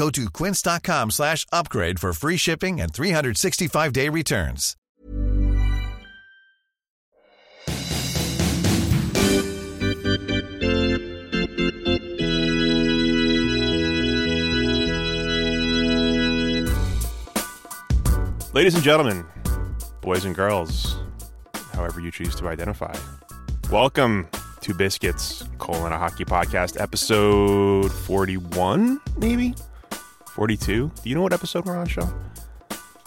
Go to quince.com slash upgrade for free shipping and 365-day returns. Ladies and gentlemen, boys and girls, however you choose to identify, welcome to Biscuits, colon, a hockey podcast, episode 41, maybe? 42? Do you know what episode we're on, Sean?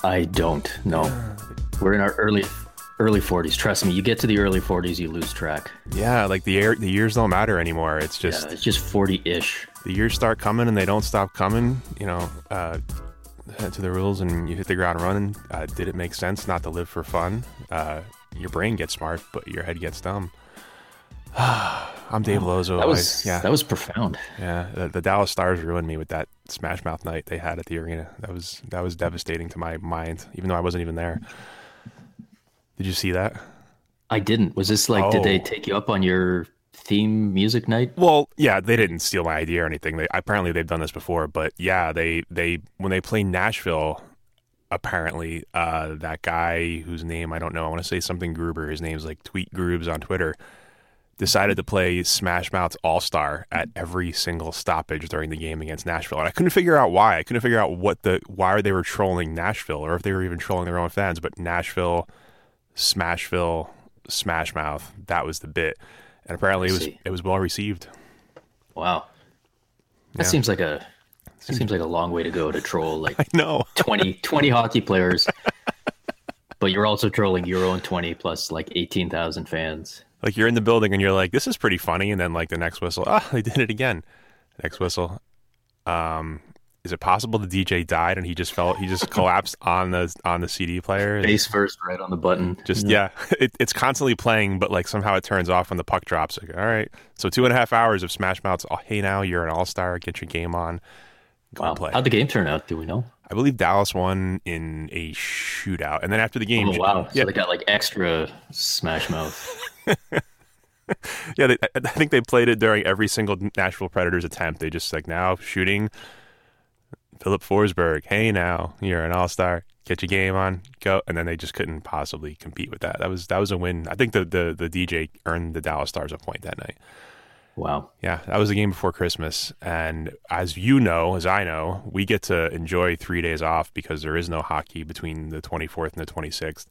I don't know. We're in our early early 40s. Trust me, you get to the early 40s, you lose track. Yeah, like the air, the years don't matter anymore. It's just Yeah, it's just 40-ish. the years start coming and they don't stop coming. You know, uh, to the rules and you hit the ground running. Uh, did it make sense not to live for fun? Uh, your brain gets smart, but your head gets dumb. I'm Dave Lozo. That was I- yeah, that was profound. yeah. The, the Dallas Stars ruined me with that Smash Mouth night they had at the arena. That was that was devastating to my mind, even though I wasn't even there. Did you see that? I didn't. Was this like did they Oh. take you up on your theme music night? Well, yeah, they didn't steal my idea or anything. They apparently they've done this before, but yeah, they they when they play Nashville, apparently uh, that guy whose name I don't know, I want to say something Gruber. His name's like Tweet Grubes on Twitter. Decided to play Smash Mouth's All Star at every single stoppage during the game against Nashville, and I couldn't figure out why. I couldn't figure out what the why they were trolling Nashville, or if they were even trolling their own fans. But Nashville, Smashville, Smash Mouth, that was the bit, and apparently it was it was well received. Wow. That Yeah. seems like a that seems like a long way to go to troll like No, 20, 20 hockey players. but you're also trolling your own 20 plus like 18,000 fans. Like you're in the building and you're like, this is pretty funny, and then like the next whistle, ah, they did it again. Next whistle, um, is it possible the DJ died and he just fell, he just collapsed on the on the CD player? Face first right on the button. Just yeah, it, it's constantly playing, but like somehow it turns off when the puck drops. Like, all right, so two and a half hours of Smash Mouth's. Oh, hey, now you're an all star. Get your game on. Go Wow. play. How'd the game turn out? Do we know? I believe Dallas won in a shootout, and then after the game, Oh, wow. yeah, So they got like extra smash mouth. Yeah, they, I think they played it during every single Nashville Predators attempt. They just like now shooting Filip Forsberg. Hey, now you're an all star. Get your game on, go, and then they just couldn't possibly compete with that. That was that was a win. I think the the, the DJ earned the Dallas Stars a point that night. Wow. Yeah, that was the game before Christmas, and as you know, as I know, we get to enjoy three days off because there is no hockey between the 24th and the 26th.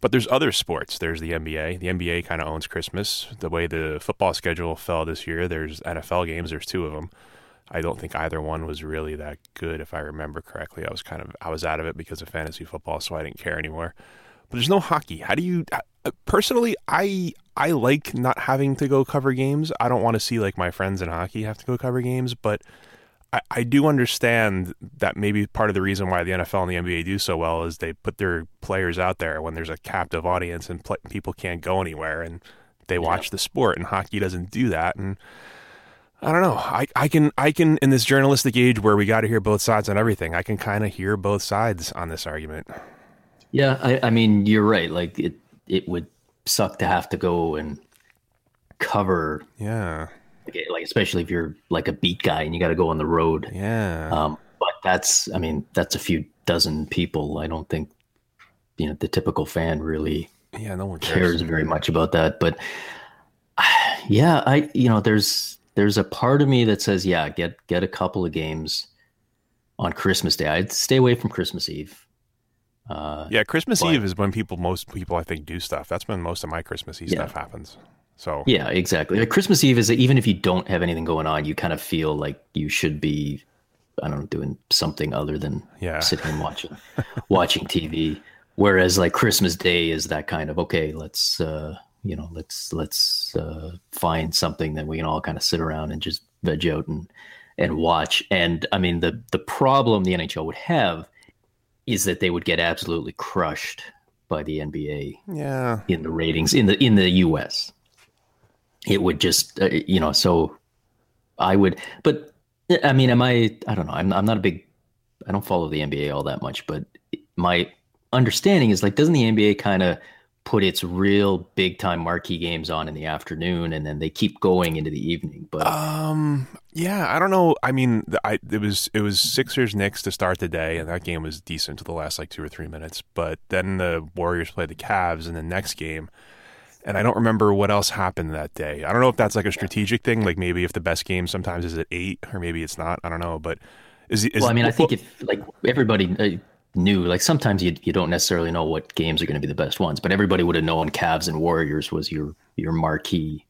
But there's other sports. There's the NBA. The NBA kind of owns Christmas. The way the football schedule fell this year, there's NFL games. There's two of them. I don't think either one was really that good, if I remember correctly. I was kind of I was out of it because of fantasy football, so I didn't care anymore. But there's no hockey. How do you? uh, Personally, I I like not having to go cover games. I don't want to see like my friends in hockey have to go cover games, but I, I do understand that maybe part of the reason why the NFL and the NBA do so well is they put their players out there when there's a captive audience and pl- people can't go anywhere and they watch the sport. And hockey doesn't do that. And I don't know. I, I can I can in this journalistic age where we got to hear both sides on everything. I can kind of hear both sides on this argument. Yeah, I, I mean, you're right. Like it, it would suck to have to go and cover, Yeah, like, like especially if you're like a beat guy and you got to go on the road. yeah. Um, but that's, I mean, that's a few dozen people. I don't think, you know, the typical fan really yeah, no one cares cares. very much about that. But yeah, I, you know, there's there's a part of me that says, yeah, get get a couple of games on Christmas Day. I'd stay away from Christmas Eve. Uh, Yeah, Christmas but- Eve is when people most people I think do stuff. That's when most of my Christmas Eve Yeah. stuff happens. So Yeah, exactly. Like Christmas Eve is even if you don't have anything going on, you kind of feel like you should be, I don't know, doing something other than Yeah. sitting and watching watching TV. Whereas like Christmas Day is that kind of okay, let's uh, you know, let's let's uh, find something that we can all kind of sit around and just veg out and and watch. And I mean the the problem the NHL would have is that they would get absolutely crushed by the NBA yeah, in the ratings in the in the US. It would just uh, you know so I would but I mean am I I don't know I'm I'm not a big I don't follow the NBA all that much but my understanding is like doesn't the NBA kind of put its real big time marquee games on in the afternoon and then they keep going into the evening but Um. Yeah. I don't know. I mean, I it was it was Sixers Knicks to start the day, and that game was decent to the last like two or three minutes. But then the Warriors played the Cavs in the next game, and I don't remember what else happened that day. I don't know if that's like a strategic thing, like maybe if the best game sometimes is at eight, or maybe it's not. I don't know. But is, is well I mean I think if like everybody uh, knew like sometimes you you don't necessarily know what games are going to be the best ones but everybody would have known Cavs and Warriors was your your marquee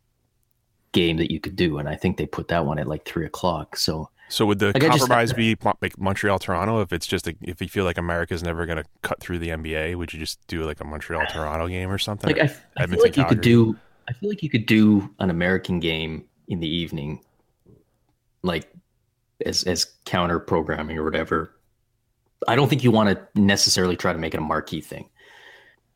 game that you could do and I think they put that one at like three o'clock so So would the Like, I just- compromise be like Montreal Toronto? If it's just a, if you feel like America's never going to cut through the NBA, would you just do like a Montreal Toronto game or something? like I, I feel like you could do I feel like you could do an American game in the evening like as as counter programming or whatever I don't think you want to necessarily try to make it a marquee thing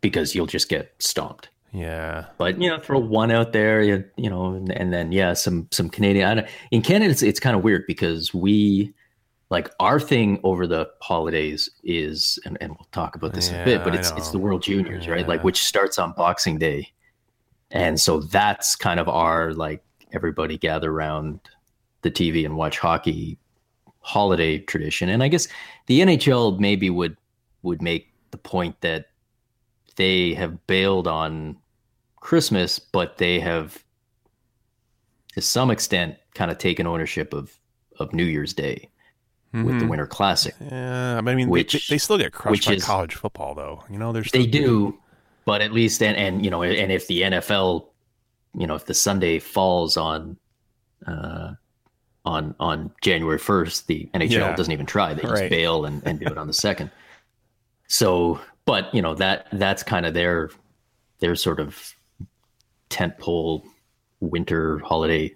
because you'll just get stomped. Yeah, but you know throw one out there you, you know and, and then yeah some some canadian I don't, in canada it's, it's kind of weird because we like our thing over the holidays is and, and we'll talk about this in a bit but it's it's the world juniors right? Like which starts on boxing day. And so that's kind of our like everybody gather around the tv and watch hockey holiday tradition and i guess the nhl maybe would would make the point that they have bailed on Christmas, but they have, to some extent, kind of taken ownership of of New Year's Day with the Mhm. Winter Classic. Yeah, I mean, Which- they, they still get crushed by is- college football, though. You know, there's They do, but at least and and you know, and if the NFL, you know, if the Sunday falls on, uh, on on January first, the NHL Yeah. doesn't even try; they just bail and, and do it on the second. So, but you know that that's kind of their their sort of tentpole winter holiday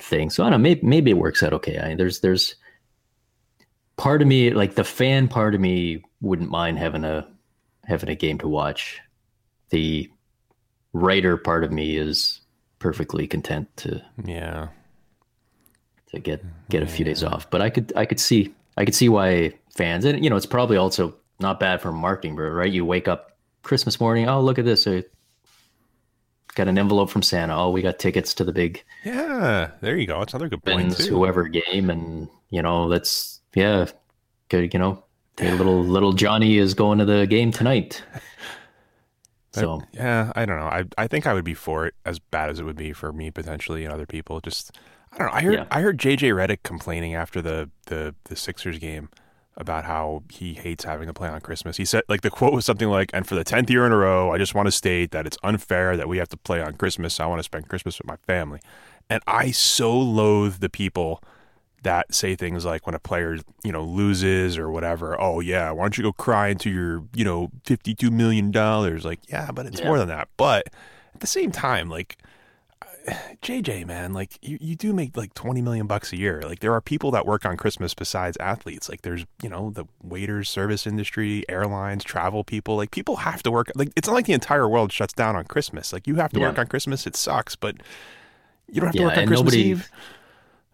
thing. So I don't know, maybe maybe it works out okay. I there's there's part of me like the fan part of me wouldn't mind having a having a game to watch. The writer part of me is perfectly content to Yeah, to get get a few days off. But I could I could see I could see why fans and you know it's probably also not bad for marketing, bro. Right? You wake up Christmas morning. Oh, look at this! I got an envelope from Santa. Oh, we got tickets to the big yeah. There you go. That's another good point too. whoever game, and you know let's yeah, good. You know, hey, little little Johnny is going to the game tonight. So yeah, I don't know. I I think I would be for it as bad as it would be for me potentially and other people. Just I don't know. I heard Yeah. I heard JJ Redick complaining after the the the Sixers game about how he hates having to play on Christmas. He said like the quote was something like, "And for the tenth year in a row, I just want to state that it's unfair that we have to play on Christmas. I want to spend Christmas with my family." And I so loathe the people that say things like when a player, you know, loses or whatever, oh yeah, why don't you go cry into your, you know, fifty two million dollars? Like, yeah, but it's Yeah. more than that. But at the same time, like JJ, man, like you, you do make like 20 million bucks a year. Like there are people that work on Christmas besides athletes. Like there's, you know, the waiters, service industry, airlines, travel people. Like people have to work. Like it's not like the entire world shuts down on Christmas. Like you have to Yeah. work on Christmas. It sucks, but you don't have to work on Christmas nobody- Eve.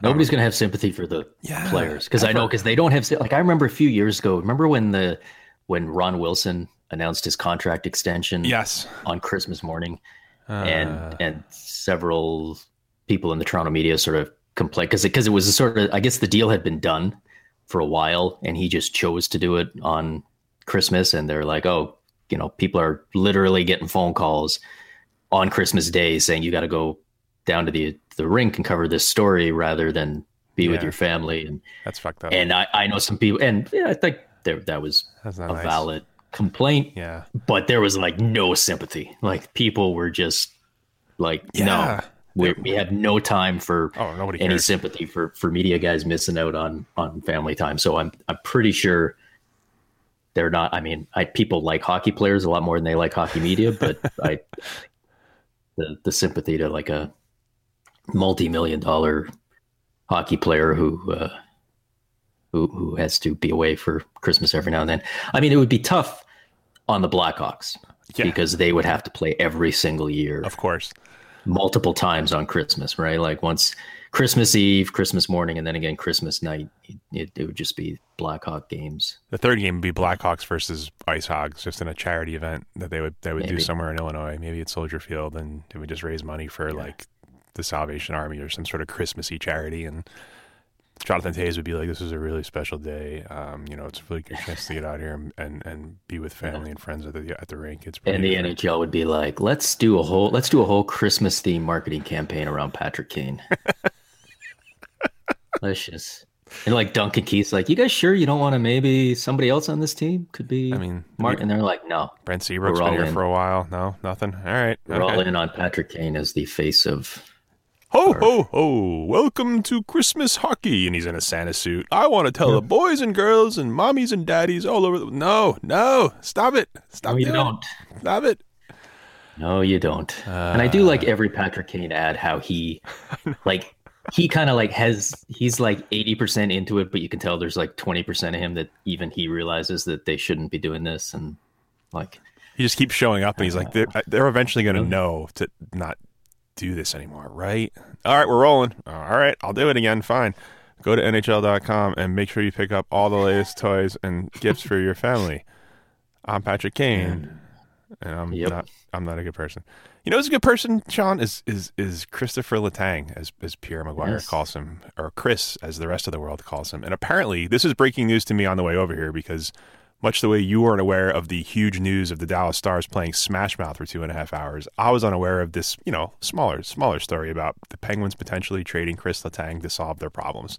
nobody's gonna have sympathy for the Yeah, players because I know because they don't have like I remember a few years ago. Remember when the when Ron Wilson announced his contract extension Yes. on Christmas morning, Uh, and and several people in the Toronto media sort of complained because because it, was a sort of I guess the deal had been done for a while and he just chose to do it on Christmas and they're like oh you know people are literally getting phone calls on Christmas Day saying you got to go down to the the rink and cover this story rather than be with your family and that's fucked up. and I I know some people and yeah I think there that was a nice. valid complaint. Yeah. But there was like no sympathy. Like people were just like, Yeah. no, we, we have no time for Oh, nobody any cares. sympathy for for media guys missing out on on family time. So I'm I'm pretty sure they're not. I mean, I people like hockey players a lot more than they like hockey media, but I the the sympathy to like a multi million dollar hockey player who. Uh, who, who has to be away for Christmas every now and then. I mean, it would be tough on the Blackhawks Yeah. because they would have to play every single year Of course. multiple times on Christmas, right? Like once Christmas Eve, Christmas morning, and then again Christmas night. It, it would just be Blackhawk games. The third game would be Blackhawks versus Ice Hogs, just in a charity event that they would they would do somewhere in Illinois, maybe at Soldier Field, and they would just raise money for like the Salvation Army or some sort of Christmassy charity. And Jonathan Toews would be like, "This is a really special day. Um, you know, it's a really good chance to get out here and and, and be with family and friends at the at the rink. It's And the really NHL would be like, let's do a whole let's do a whole Christmas theme marketing campaign around Patrick Kane. let's just and like Duncan Keith's like, you guys sure you don't want to maybe somebody else on this team could be I mean, Mark and they're like, no, Brent Seabrook's been here in. for a while. No, nothing. All right. we're all in on Patrick Kane as the face of Ho ho ho! Welcome to Christmas hockey, and he's in a Santa suit. I want to tell the boys and girls and mommies and daddies all over the no, no, stop it, stop No, you it. don't. stop it. No, you don't. and I do uh. like every Patrick Kane ad how he like he kind of like has he's like 80% into it, but you can tell there's like 20% of him that even he realizes that they shouldn't be doing this and like He just keeps showing up, and he's like, uh, they're, they're eventually going to know to not do this anymore, right? All right, we're rolling. All right, I'll do it again. Fine. Go to NHL.com and make sure you pick up all the latest toys and gifts for your family. I'm Patrick Kane, and I'm Yep. not. I'm not a good person. You know, who's a good person, Sean is is is Christopher Letang, as as Pierre McGuire Yes. calls him, or Chris, as the rest of the world calls him. And apparently, this is breaking news to me on the way over here because much the way you weren't aware of the huge news of the Dallas Stars playing Smash Mouth for two and a half hours, I was unaware of this, you know, smaller smaller story about the Penguins potentially trading Chris Letang to solve their problems.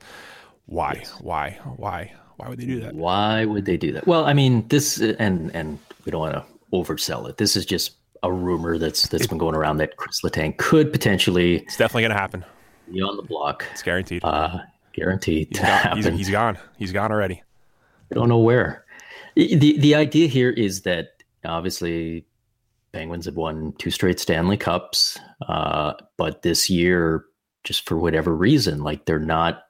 Why? Why? Why? Why would they do that? why would they do that? Well, I mean, this and and we don't want to oversell it. This is just a rumor that's that's been going around that Chris Letang could potentially It's definitely going to happen. be on the block. It's guaranteed. Uh guaranteed he's, to gone. He's, happen. he's gone. He's gone already. I don't know where. The the idea here is that obviously Penguins have won two straight Stanley Cups, uh, but this year, just for whatever reason, like they're not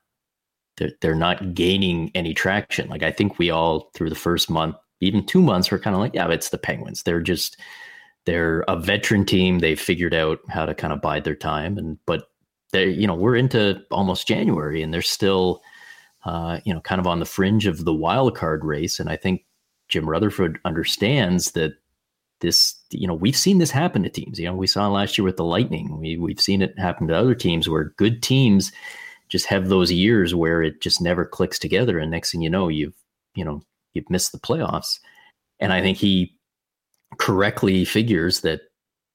they're, they're not gaining any traction. Like I think we all through the first month, even two months, were kind of like, yeah, it's the Penguins. They're just they're a veteran team. They've figured out how to kind of bide their time, and but they you know we're into almost January, and they're still uh, you know, kind of on the fringe of the wild card race. And I think Jim Rutherford understands that this, you know, we've seen this happen to teams. You know, we saw last year with the Lightning. We we've seen it happen to other teams where good teams just have those years where it just never clicks together, and next thing you know, you've you know you've missed the playoffs. And I think he correctly figures that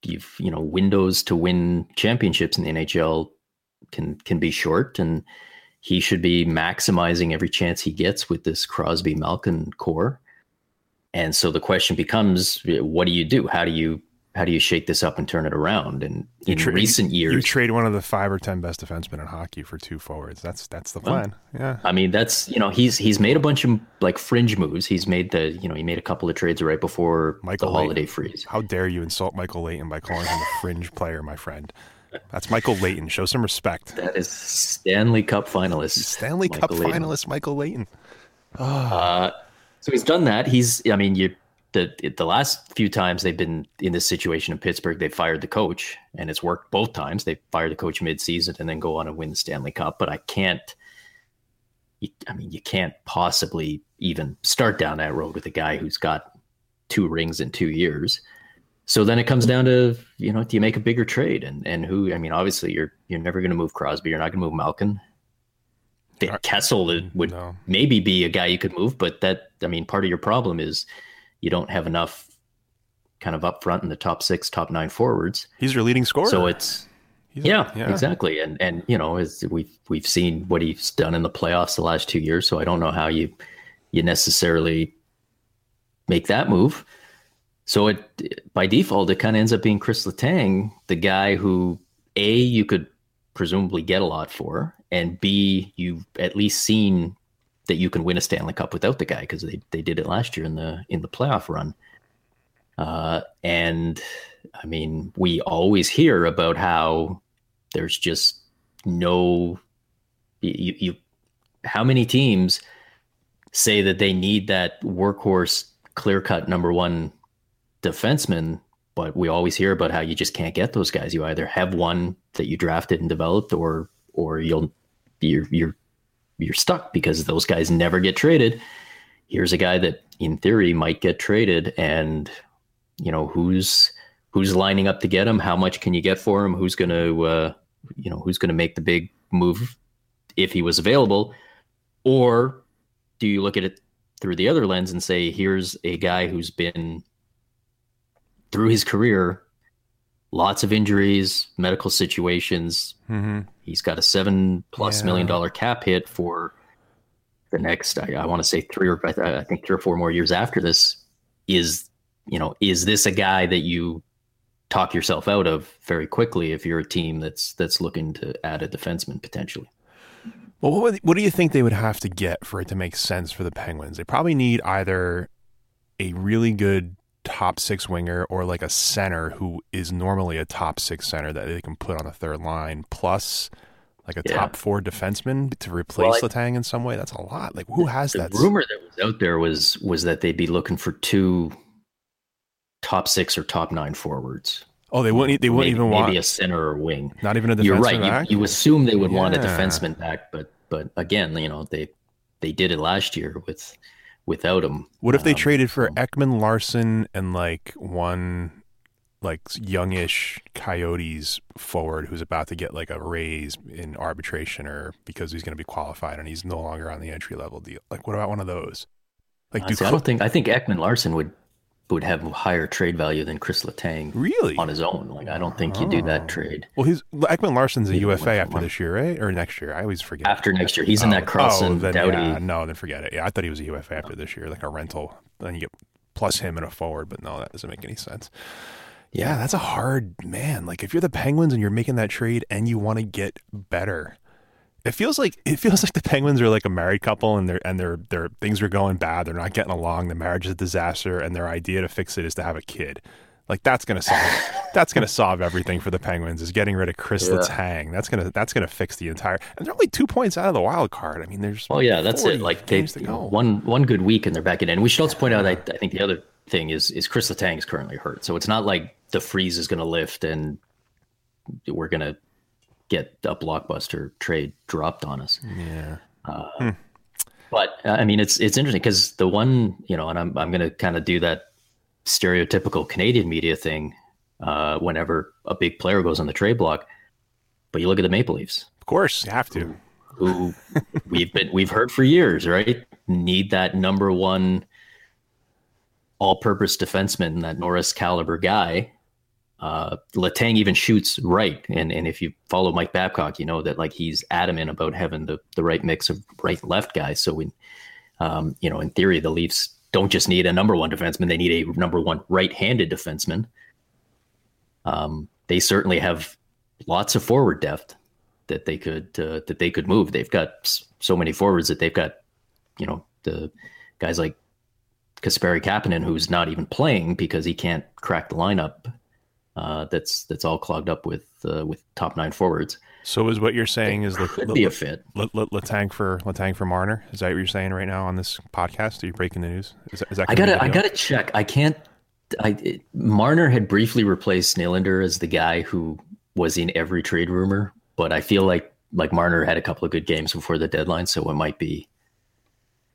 you've you know windows to win championships in the NHL can can be short and he should be maximizing every chance he gets with this Crosby Malkin core. And so the question becomes, what do you do? How do you how do you shake this up and turn it around? And in tra- recent years you trade one of the five or ten best defensemen in hockey for two forwards. That's that's the plan. yeah. I mean, that's you know he's he's made a bunch of like fringe moves. He's made the you know he made a couple of trades right before Michael the holiday freeze. How dare you insult Michael Leighton by calling him a fringe player, my friend? That's Michael Leighton. Show some respect. That is Stanley Cup finalist, Stanley Cup Michael Leighton. finalist Michael Leighton. Uh, so he's done that. He's, I mean, you the the last few times they've been in this situation in Pittsburgh, they fired the coach, and it's worked both times. They fire the coach mid-season and then go on and win the Stanley Cup. But I can't. I mean, you can't possibly even start down that road with a guy who's got two rings in two years. So then it comes down to you know, do you make a bigger trade? And and who? I mean, obviously you're you're never going to move Crosby. You're not going to move Malkin. Kessel would No. maybe be a guy you could move, but that I mean, part of your problem is you don't have enough kind of up front in the top six, top nine forwards. He's your leading scorer. So it's He's- yeah, exactly. And and you know, as we've we've seen what he's done in the playoffs the last two years. So I don't know how you you necessarily make that move. So it by default it kind of ends up being Chris Letang, the guy who a you could presumably get a lot for, and b you've at least seen that you can win a Stanley Cup without the guy because they they did it last year in the in the playoff run. Uh, and I mean, we always hear about how there's just no you, you how many teams say that they need that workhorse clear cut number one defenseman, but we always hear about how you just can't get those guys. You either have one that you drafted and developed, or or you'll you're you're you're stuck because those guys never get traded. Here's a guy that in theory might get traded, and you know who's who's lining up to get him. How much can you get for him? Who's going to uh, you know who's going to make the big move if he was available, or do you look at it through the other lens and say, here's a guy who's been through his career, lots of injuries, medical situations. Mm-hmm. He's got a seven plus yeah. million dollar cap hit for the next, I, I want to say three or I think three or four more years after this. Is you know, is this a guy that you talk yourself out of very quickly if you're a team that's that's looking to add a defenseman potentially? Well, what, would, what do you think they would have to get for it to make sense for the Penguins? They probably need either a really good top six winger or like a center who is normally a top six center that they can put on the third line, plus like a yeah. top four defenseman to replace well, Letang in some way. That's a lot. Like who has the that? rumor that was out there was was that they'd be looking for two top six or top nine forwards. Oh, they wouldn't. They wouldn't maybe, even want maybe a center or wing. Not even a defenseman. You're right. Back? You, you assume they would yeah. want a defenseman back, but but again, you know they they did it last year with without him. What if they um, traded for Ekman-Larsson and like one like youngish Coyotes forward who's about to get like a raise in arbitration or because he's going to be qualified and he's no longer on the entry level deal? Like, what about one of those? Like, do I don't think I think Ekman-Larsson would would have higher trade value than Chris Letang. Really? On his own. Like I don't think oh. you do that oh. trade. Well, he's Ekman-Larsson's a UFA after this year, right? Or next year? I always forget. After next year, he's oh. in that Carlson oh, oh then, Doughty. Yeah, no, then forget it. Yeah, I thought he was a UFA after this year, like a rental. Then you get plus him and a forward, but no, that doesn't make any sense. Yeah, that's a hard man. Like if you're the Penguins and you're making that trade and you want to get better, it feels like it feels like the Penguins are like a married couple and their and their their things are going bad. They're not getting along. The marriage is a disaster, and their idea to fix it is to have a kid. Like that's gonna solve that's gonna solve everything for the Penguins is getting rid of Chris yeah. Letang. That's gonna that's gonna fix the entire. And they're only two points out of the wild card. I mean, there's oh yeah, that's it. Like they one one good week and they're back in. And we should also point out, I, I think the other thing is is Chris Letang is currently hurt, so it's not like the freeze is going to lift and we're going to get a blockbuster trade dropped on us. Yeah. Uh, hmm. But uh, I mean, it's it's interesting because the one you know, and I'm I'm going to kind of do that stereotypical Canadian media thing uh, whenever a big player goes on the trade block. But you look at the Maple Leafs. Of course, you have to. Who, who we've been we've heard for years, right? Need that number one all-purpose defenseman, that Norris caliber guy uh, even shoots right, and and if you follow Mike Babcock, you know that like he's adamant about having the the right mix of right left guys. So when, um, you know, in theory, the Leafs don't just need a number one defenseman; they need a number one right-handed defenseman. Um, they certainly have lots of forward depth that they could uh, that they could move. They've got so many forwards that they've got, you know, the guys like Kasperi Kapanen, who's not even playing because he can't crack the lineup uh, that's that's all clogged up with uh, with top nine forwards. So is what you're saying it is the could be a fit. Letang for Letang for Marner? Is that what you're saying right now on this podcast? Are you breaking the news? Is that, is that I gotta I gotta check. I can't. I it, Marner had briefly replaced Nylander as the guy who was in every trade rumor, but I feel like like Marner had a couple of good games before the deadline, so it might be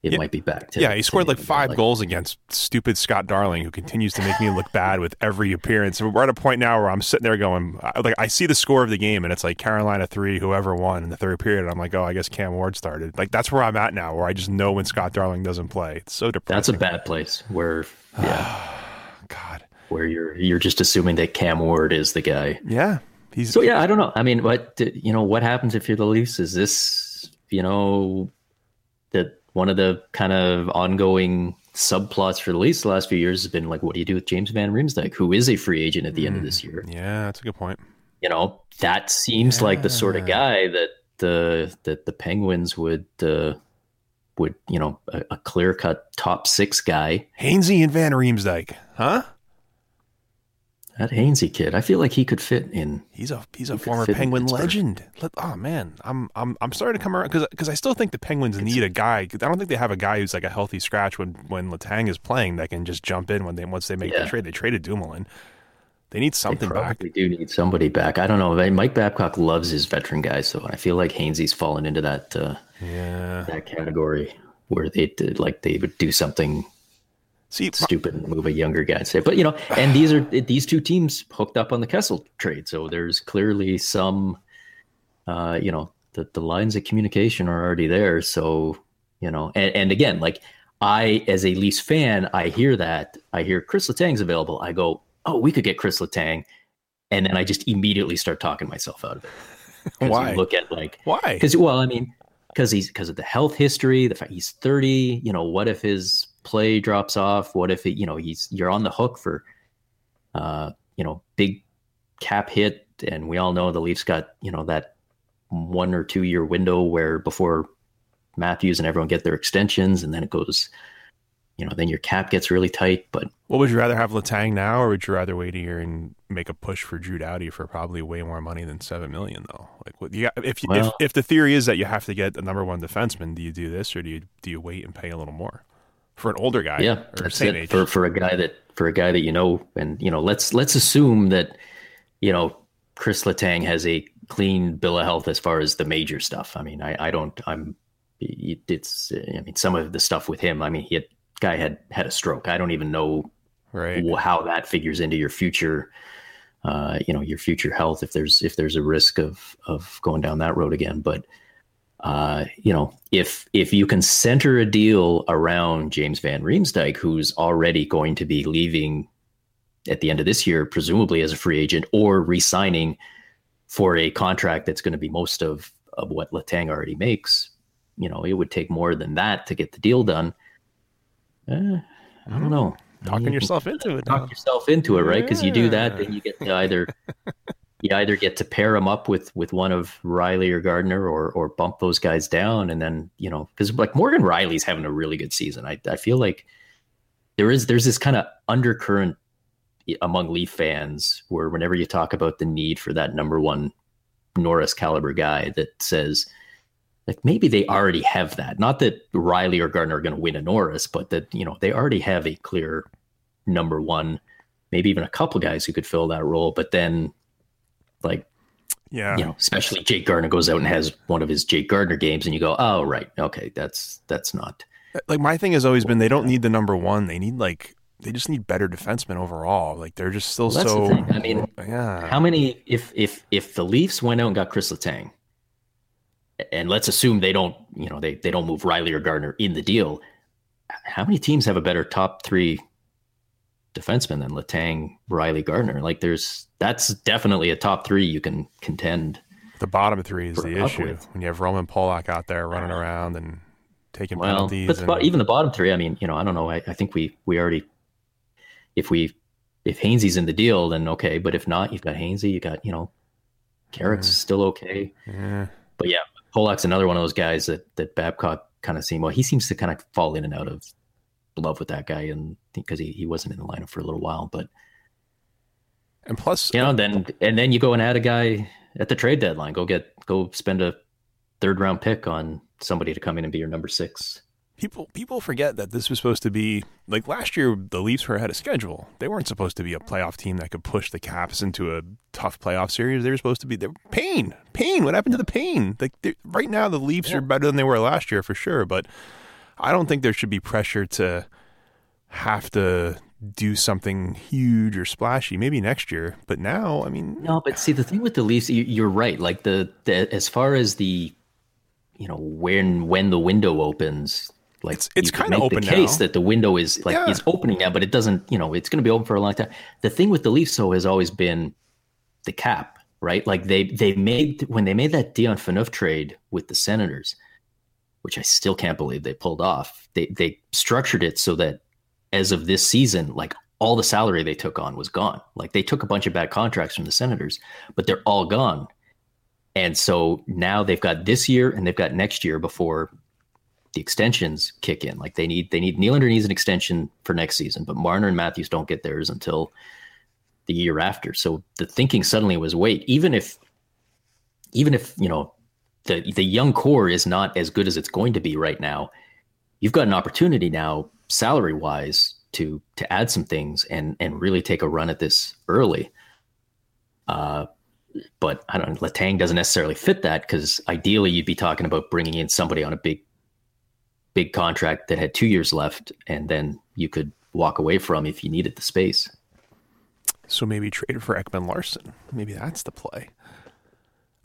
it yeah. might be back to yeah he scored like five like, goals against stupid scott darling who continues to make me look bad with every appearance. We're at a point now where i'm sitting there going like i see the score of the game and it's like carolina three whoever won in the third period. And i'm like oh i guess cam ward started. Like that's where i'm at now where i just know when scott darling doesn't play. It's so depressing. That's a bad place where yeah. God where you're you're just assuming that cam ward is the guy. Yeah he's so yeah i don't know. I mean what you know what happens if you're the leafs? Is this you know that one of the kind of ongoing subplots for the Leafs the last few years has been like, what do you do with James Van Riemsdyk, who is a free agent at the mm, end of this year? Yeah, that's a good point. You know, that seems yeah. like the sort of guy that the that the Penguins would uh, would you know a, a clear cut top six guy. Hainsey and Van Riemsdyk, huh? That Hainsey kid, I feel like he could fit in. He's a he's a former Penguin legend. Oh man, I'm I'm I'm starting to come around because because I still think the Penguins need a guy. I don't think they have a guy who's like a healthy scratch when when Letang is playing that can just jump in when they once they make yeah. the trade. They traded Dumoulin. They need something they back. They do need somebody back. I don't know. Mike Babcock loves his veteran guys, so I feel like Hainsey's fallen into that uh, yeah that category where they did like they would do something See, stupid move a younger guy. Say, but you know, and these are these two teams hooked up on the Kessel trade, so there's clearly some, uh, you know, the the lines of communication are already there. So you know, and, and again, like I as a Leafs fan, I hear that I hear Chris Letang's available. I go, oh, we could get Chris Letang, and then I just immediately start talking myself out of it. Why? Look at like why? Because well, I mean, because he's because of the health history, the fact he's thirty. You know, what if his play drops off? What if it, you know he's you're on the hook for, uh, you know, big cap hit, and we all know the Leafs got you know that one or two year window where before Matthews and everyone get their extensions, and then it goes, you know, then your cap gets really tight. But what would you rather have Letang now, or would you rather wait a year and make a push for Drew Doughty for probably way more money than seven million though? Like, what you got, if, well, if if the theory is that you have to get a number one defenseman, do you do this or do you do you wait and pay a little more? For an older guy. Yeah, that's it. Age. For for a guy that for a guy that you know, and you know, let's let's assume that you know Chris Letang has a clean bill of health as far as the major stuff. I mean, I I don't I'm it's I mean some of the stuff with him. I mean, he had guy had had a stroke. I don't even know right. how that figures into your future. Uh, you know your future health if there's if there's a risk of of going down that road again but uh, you know, if if you can center a deal around James Van Riemsdyk, who's already going to be leaving at the end of this year, presumably as a free agent, or re-signing for a contract that's going to be most of of what Letang already makes, you know, it would take more than that to get the deal done. Eh, I don't know. Talking yourself into it. Talk yourself into it, right? Because yeah. you do that, then you get to either you either get to pair them up with with one of Rielly or Gardiner, or or bump those guys down, and then you know because like Morgan Rielly's having a really good season. I I feel like there is there's this kind of undercurrent among Leaf fans where whenever you talk about the need for that number one Norris caliber guy that says like maybe they already have that. Not that Rielly or Gardiner are going to win a Norris, but that you know they already have a clear number one, maybe even a couple guys who could fill that role. But then like, yeah, you know, especially Jake gardiner goes out and has one of his Jake gardiner games, and you go, oh right, okay, that's that's not. Uh, like my thing has always been, they don't need the number one. They need like they just need better defensemen overall. Like they're just still well, so. I mean, yeah. How many? If if if the Leafs went out and got Chris Letang, and let's assume they don't, you know, they they don't move rielly or gardiner in the deal. How many teams have a better top three defensemen than Letang, Rielly, Gardiner. Like there's that's definitely a top three you can contend. The bottom three is the issue with. when you have Roman Polak out there running around and taking well, penalties. But and... even the bottom three, I mean, you know, I don't know. I, I think we we already if we if Hainsey's in the deal, then okay. But if not, you've got Hainsey, you got you know, Carrick's mm. still okay. Yeah. But yeah, Polak's another one of those guys that that Babcock kind of seem well. He seems to kind of fall in and out of love with that guy, and because he, he wasn't in the lineup for a little while, but and plus, you know, uh, then and then you go and add a guy at the trade deadline. Go get go spend a third round pick on somebody to come in and be your number six. People people forget that this was supposed to be like last year. The Leafs were ahead of schedule. They weren't supposed to be a playoff team that could push the Caps into a tough playoff series. They were supposed to be the pain, pain. What happened to the pain? Like right now, the Leafs yeah. are better than they were last year for sure. But I don't think there should be pressure to have to do something huge or splashy. Maybe next year, but now, I mean, no. But see, the thing with the Leafs, you're right. Like the, the as far as the, you know, when when the window opens, like it's, it's kind of open the case now. that the window is like yeah. is opening now, but it doesn't. You know, it's going to be open for a long time. The thing with the Leafs, though, has always been the cap, right? Like they they made when they made that Dion Phaneuf trade with the Senators which I still can't believe they pulled off. They they structured it so that as of this season, like all the salary they took on was gone. Like they took a bunch of bad contracts from the Senators, but they're all gone. And so now they've got this year and they've got next year before the extensions kick in. Like they need they need Nylander needs an extension for next season, but Marner and Matthews don't get theirs until the year after. So the thinking suddenly was wait, even if even if, you know, the the young core is not as good as it's going to be right now, you've got an opportunity now salary wise to to add some things and and really take a run at this early. Uh, but I don't. Letang doesn't necessarily fit that because ideally you'd be talking about bringing in somebody on a big, big contract that had two years left, and then you could walk away from if you needed the space. So maybe trade for Ekman-Larsson. Maybe that's the play.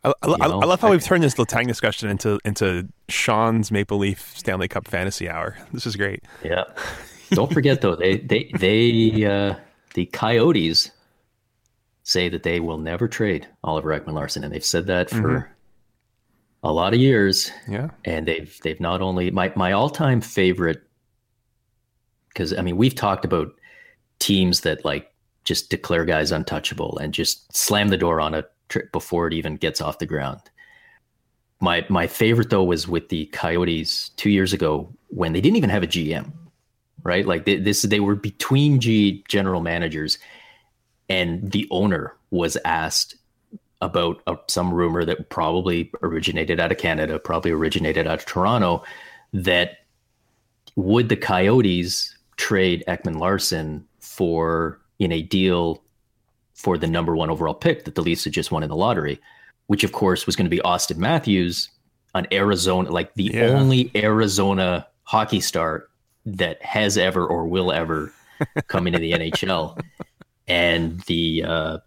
I, I, I, love how we've turned this Letang discussion into into Sean's Maple Leaf Stanley Cup Fantasy Hour. This is great. Yeah. Don't forget though, they they they uh, the Coyotes say that they will never trade Oliver Ekman-Larsson, and they've said that for mm-hmm. a lot of years. Yeah, and they've they've not only my my all time favorite because I mean we've talked about teams that like just declare guys untouchable and just slam the door on a trip before it even gets off the ground. My my favorite though was with the Coyotes two years ago when they didn't even have a GM, right? Like they, this, they were between G general managers, and the owner was asked about a, some rumor that probably originated out of Canada, probably originated out of Toronto, that would the Coyotes trade Ekman-Larsson for in a deal for the number one overall pick that the Leafs had just won in the lottery, which of course was going to be Auston Matthews, an Arizona, like the yeah. only Arizona hockey star that has ever or will ever come into the NHL. And the uh,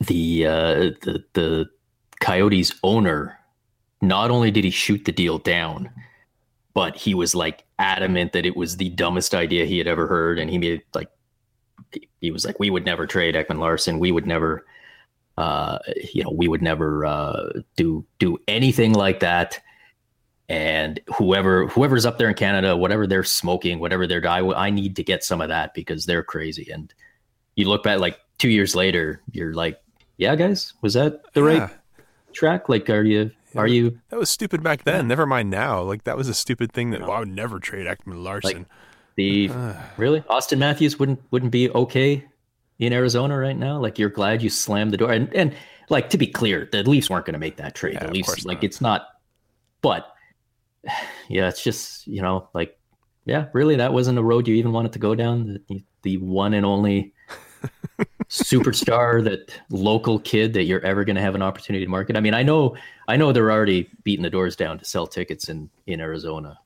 the uh, the the Coyotes owner, not only did he shoot the deal down, but he was like adamant that it was the dumbest idea he had ever heard, and he made like he was like, we would never trade Ekman-Larsson. We would never, uh, you know, we would never uh, do do anything like that. And whoever whoever's up there in Canada, whatever they're smoking, whatever they're I, I need to get some of that because they're crazy. And you look back like two years later, you're like, yeah, guys, was that the yeah. right track? Like, are you are you? That was stupid back then. Yeah. Never mind now. Like that was a stupid thing that well, I would never trade Ekman-Larsson. Like, the really Auston Matthews wouldn't wouldn't be okay in Arizona right now. Like you're glad you slammed the door, and and like to be clear, the Leafs weren't going to make that trade. Yeah, the Leafs like it's not, but yeah, it's just you know like yeah, really that wasn't a road you even wanted to go down. The, the one and only superstar that local kid that you're ever going to have an opportunity to market. I mean, I know I know they're already beating the doors down to sell tickets in in Arizona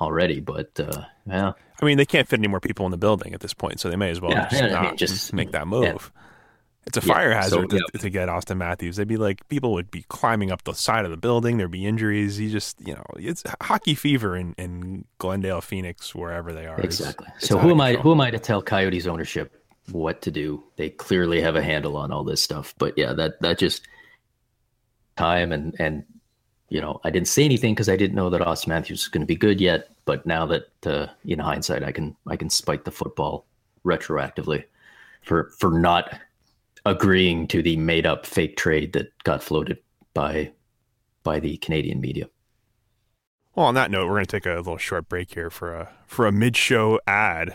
already, but uh, yeah. I mean, they can't fit any more people in the building at this point, so they may as well yeah, just yeah, not I mean, just make that move. Yeah. It's a fire hazard so, to, to, get Auston Matthews. They'd be like, people would be climbing up the side of the building. There'd be injuries. You just, you know, it's hockey fever in, in Glendale, Phoenix, wherever they are. Exactly. It's, it's so who am I? Who am I to tell Coyotes ownership what to do? They clearly have a handle on all this stuff. But yeah, that that just time and and you know, I didn't say anything because I didn't know that Auston Matthews was going to be good yet. But now that, uh, in hindsight, I can I can spike the football retroactively for for not agreeing to the made up fake trade that got floated by by the Canadian media. Well, on that note, we're going to take a little short break here for a for a mid show ad.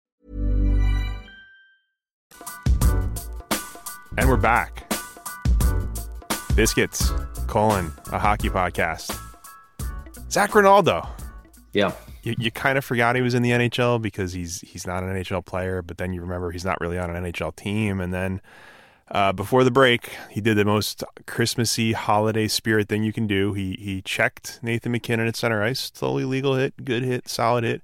And we're back. Biscuits, colon, a hockey podcast. Zac Rinaldo. Yeah. you, you kind of forgot he was in the NHL because he's he's not an NHL player, but then you remember he's not really on an NHL team, and then uh, before the break, he did the most Christmassy holiday spirit thing you can do. He he checked Nathan MacKinnon at center ice, totally legal hit, good hit, solid hit.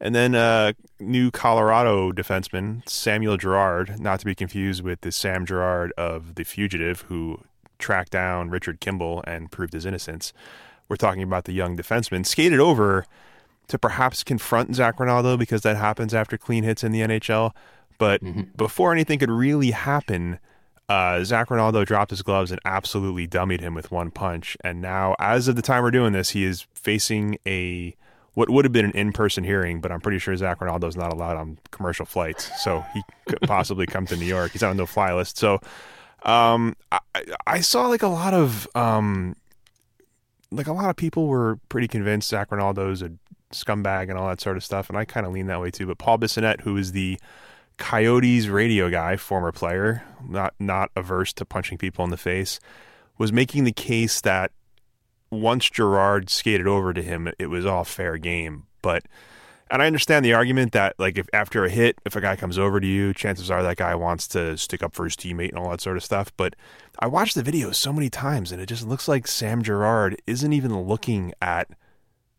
And then uh, new Colorado defenseman Samuel Girard, not to be confused with the Sam Gerard of The Fugitive, who tracked down Richard Kimball and proved his innocence. We're talking about the young defenseman skated over to perhaps confront Zac Rinaldo because that happens after clean hits in the NHL. But mm-hmm. before anything could really happen, uh, Zac Rinaldo dropped his gloves and absolutely dummied him with one punch. And now, as of the time we're doing this, he is facing a what would have been an in-person hearing, but I'm pretty sure Zac Rinaldo is not allowed on commercial flights, so he could possibly come to New York. He's on a no-fly list. So, um, I, I, saw like a lot of um, like a lot of people were pretty convinced Zac Rinaldo's a scumbag and all that sort of stuff, and I kind of lean that way too. But Paul Bissonnette, who is the Coyotes radio guy, former player, not not averse to punching people in the face, was making the case that once Girard skated over to him, it was all fair game. But and I understand the argument that like if after a hit, if a guy comes over to you, chances are that guy wants to stick up for his teammate and all that sort of stuff. But I watched the video so many times and it just looks like Sam Girard isn't even looking at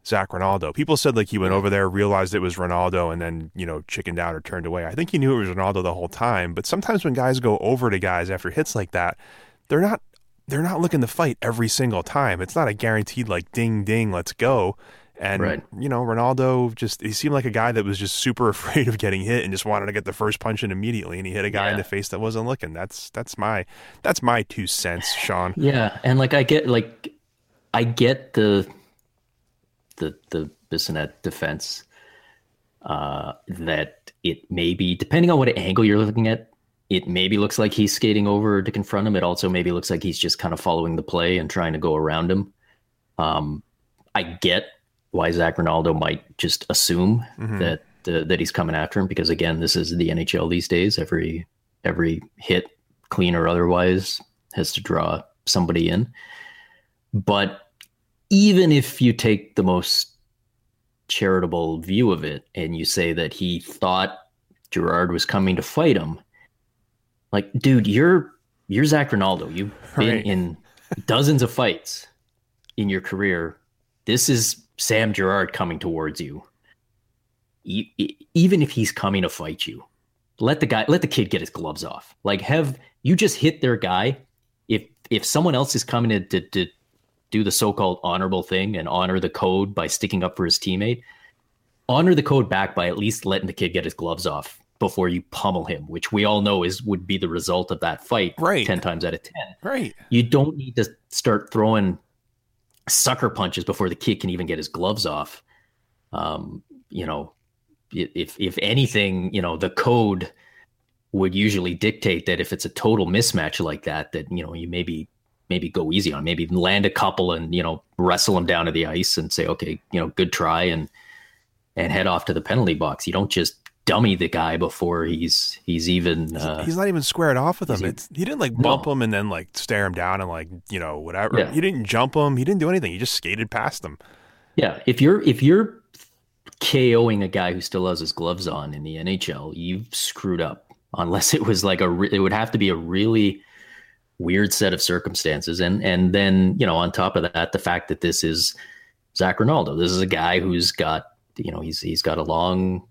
Zac Rinaldo. People said like he went over there, realized it was Rinaldo, and then you know chickened out or turned away. I think he knew it was Rinaldo the whole time. But sometimes when guys go over to guys after hits like that, they're not they're not looking to fight every single time. It's not a guaranteed like ding ding, let's go. And right. you know, Rinaldo just he seemed like a guy that was just super afraid of getting hit and just wanted to get the first punch in immediately and he hit a guy yeah. in the face that wasn't looking. That's that's my that's my two cents, Sean. Yeah. And like I get like I get the the the Bissonnette defense uh, that it may be depending on what angle you're looking at. It maybe looks like he's skating over to confront him. It also maybe looks like he's just kind of following the play and trying to go around him. Um, I get why Zac Rinaldo might just assume mm-hmm. that uh, that he's coming after him because again, this is the NHL these days. Every every hit, clean or otherwise, has to draw somebody in. But even if you take the most charitable view of it and you say that he thought Girard was coming to fight him, like, dude, you're you're Zac Rinaldo. You've been right. in dozens of fights in your career. This is Sam Girard coming towards you. Even if he's coming to fight you, let the guy, let the kid get his gloves off. Like, have you just hit their guy? If if someone else is coming to, to, to do the so-called honorable thing and honor the code by sticking up for his teammate, honor the code back by at least letting the kid get his gloves off before you pummel him, which we all know is would be the result of that fight right. 10 times out of 10. Right. You don't need to start throwing sucker punches before the kid can even get his gloves off. Um, you know, if if anything, you know, the code would usually dictate that if it's a total mismatch like that, that you know, you maybe maybe go easy on, maybe land a couple and you know wrestle them down to the ice and say, okay, you know, good try and and head off to the penalty box. You don't just dummy the guy before he's he's even uh, he's not even squared off with him. He, it's, he didn't like bump no. him and then like stare him down and like you know whatever. Yeah. He didn't jump him. He didn't do anything. He just skated past him. Yeah, if you're if you're KOing a guy who still has his gloves on in the NHL, you've screwed up. Unless it was like a, re- it would have to be a really weird set of circumstances. And and then you know on top of that, the fact that this is Zac Rinaldo, This is a guy who's got you know he's he's got a long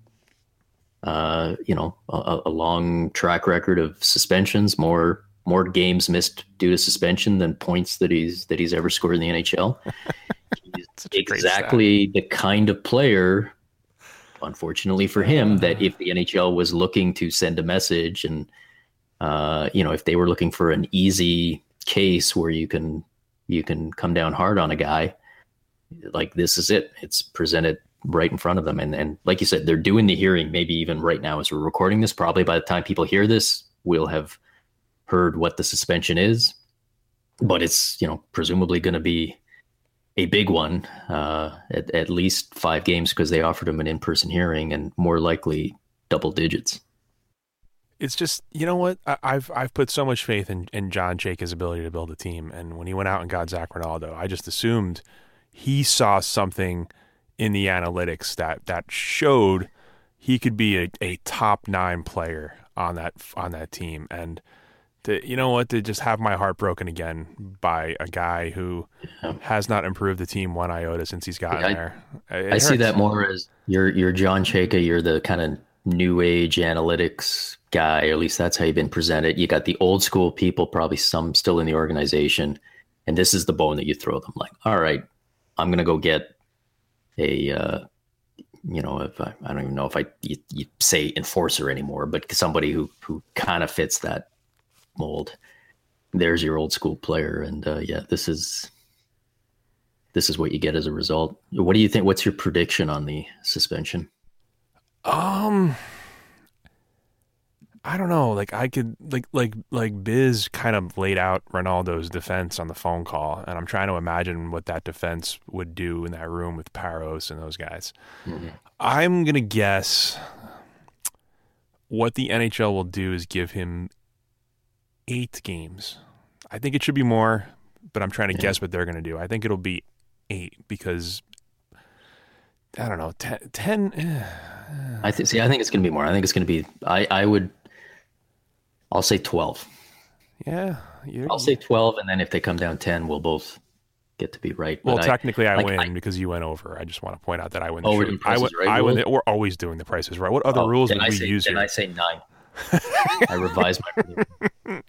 uh, you know a, a, long track record of suspensions, more more games missed due to suspension than points that he's that he's ever scored in the NHL. he's exactly the kind of player unfortunately for him that if the NHL was looking to send a message and uh, you know, if they were looking for an easy case where you can you can come down hard on a guy, like this is it. It's presented right in front of them, and and like you said, they're doing the hearing. Maybe even right now as we're recording this. Probably by the time people hear this, we'll have heard what the suspension is. But it's you know presumably going to be a big one, uh, at, at least five games because they offered him an in-person hearing, and more likely double digits it's just you know what I, have I've put so much faith in, in John Chayka's ability to build a team, and when he went out and got Zac Rinaldo, I just assumed he saw something in the analytics that that showed he could be a, a top nine player on that on that team. And to, you know what? To just have my heart broken again by a guy who yeah. has not improved the team one iota since he's gotten I, there. It I see that more as you're you're John Chayka. You're the kind of new age analytics guy, or at least that's how you've been presented. You got the old school people, probably some still in the organization, and this is the bone that you throw them. Like, all right, I'm gonna go get a, uh, you know, if I, I, don't even know if I you, you say enforcer anymore, but somebody who who kind of fits that mold. There's your old school player, and uh, yeah, this is this is what you get as a result. What do you think? What's your prediction on the suspension? Um, I don't know. Like I could like like like Biz kind of laid out Rinaldo's defense on the phone call, and I'm trying to imagine what that defense would do in that room with Parros and those guys. Mm-hmm. I'm gonna guess what the NHL will do is give him eight games. I think it should be more, but I'm trying to yeah. guess what they're gonna do. I think it'll be eight because I don't know ten. 10 eh. I think. See, I think it's going to be more. I think it's going to be. I. I would. I'll say 12. Yeah. I'll say 12. And then if they come down 10, we'll both get to be right. But well, technically, I, I like, win I, because you went over. I just want to point out that I win. The oh, we're I win. Right I win. The, we're always doing the prices right. What other oh, rules would we say, use then? I say nine. I revise my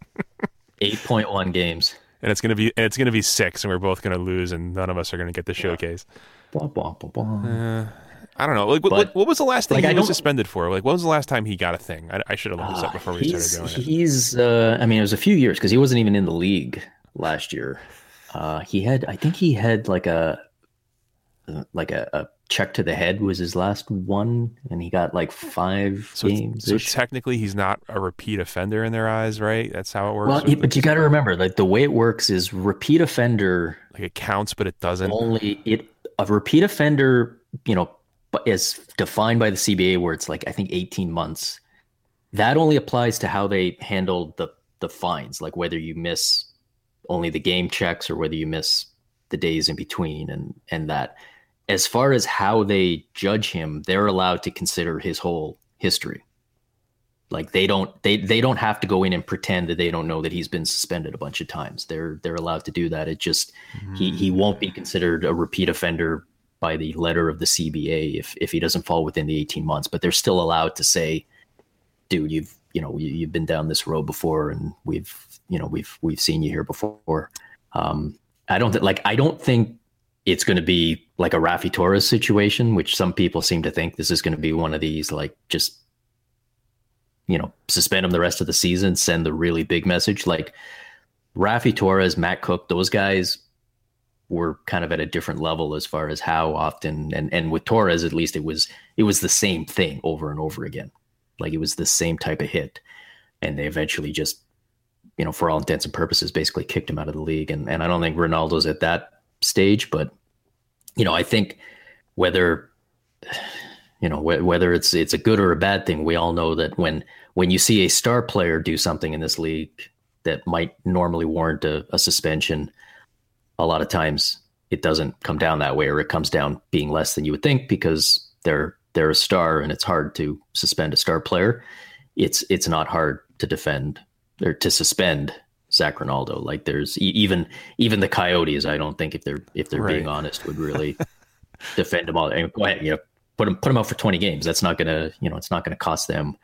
8.1 games. And it's gonna be and it's gonna be six, and we're both gonna lose, and none of us are gonna get the showcase. Blah, blah, blah, uh, I don't know. Like, what, what, what, was the last thing like, he was suspended for? Like, what was the last time he got a thing? I, I should have looked this up ah, before we started doing it. He's, uh, I mean, it was a few years because he wasn't even in the league last year. Uh, he had, I think he had like a, like a, a, check to the head was his last one, and he got like five so, games. So technically, he's not a repeat offender in their eyes, right? That's how it works. Well, but you got to remember, like the way it works is repeat offender. Like it counts, but it doesn't. Only it a repeat offender, you know, as defined by the CBA, where it's like I think 18 months. That only applies to how they handle the the fines, like whether you miss only the game checks or whether you miss the days in between, and and that. As far as how they judge him, they're allowed to consider his whole history. Like they don't they they don't have to go in and pretend that they don't know that he's been suspended a bunch of times. They're they're allowed to do that. It just mm. he he won't be considered a repeat offender by the letter of the CBA if if he doesn't fall within the 18 months. But they're still allowed to say, "Dude, you've you know you, have been down this road before, and we've you know we've we've seen you here before." Um, I don't th- like. I don't think it's going to be like a Raffi Torres situation, which some people seem to think this is going to be one of these like just you know suspend him the rest of the season, send the really big message like. Raffi Torres, Matt Cooke, those guys were kind of at a different level as far as how often and and with Torres at least it was it was the same thing over and over again. Like it was the same type of hit. And they eventually just, you know, for all intents and purposes, basically kicked him out of the league. And and I don't think Rinaldo's at that stage, but you know, I think whether you know wh- whether it's it's a good or a bad thing, we all know that when when you see a star player do something in this league that might normally warrant a, a suspension, a lot of times it doesn't come down that way or it comes down being less than you would think because they're they're a star and it's hard to suspend a star player. It's it's not hard to defend or to suspend Zac Rinaldo. Like there's even even the Coyotes, I don't think if they're if they're right. being honest, would really defend them all. And go ahead, you know, put them put them out for 20 games. That's not gonna you know it's not gonna cost them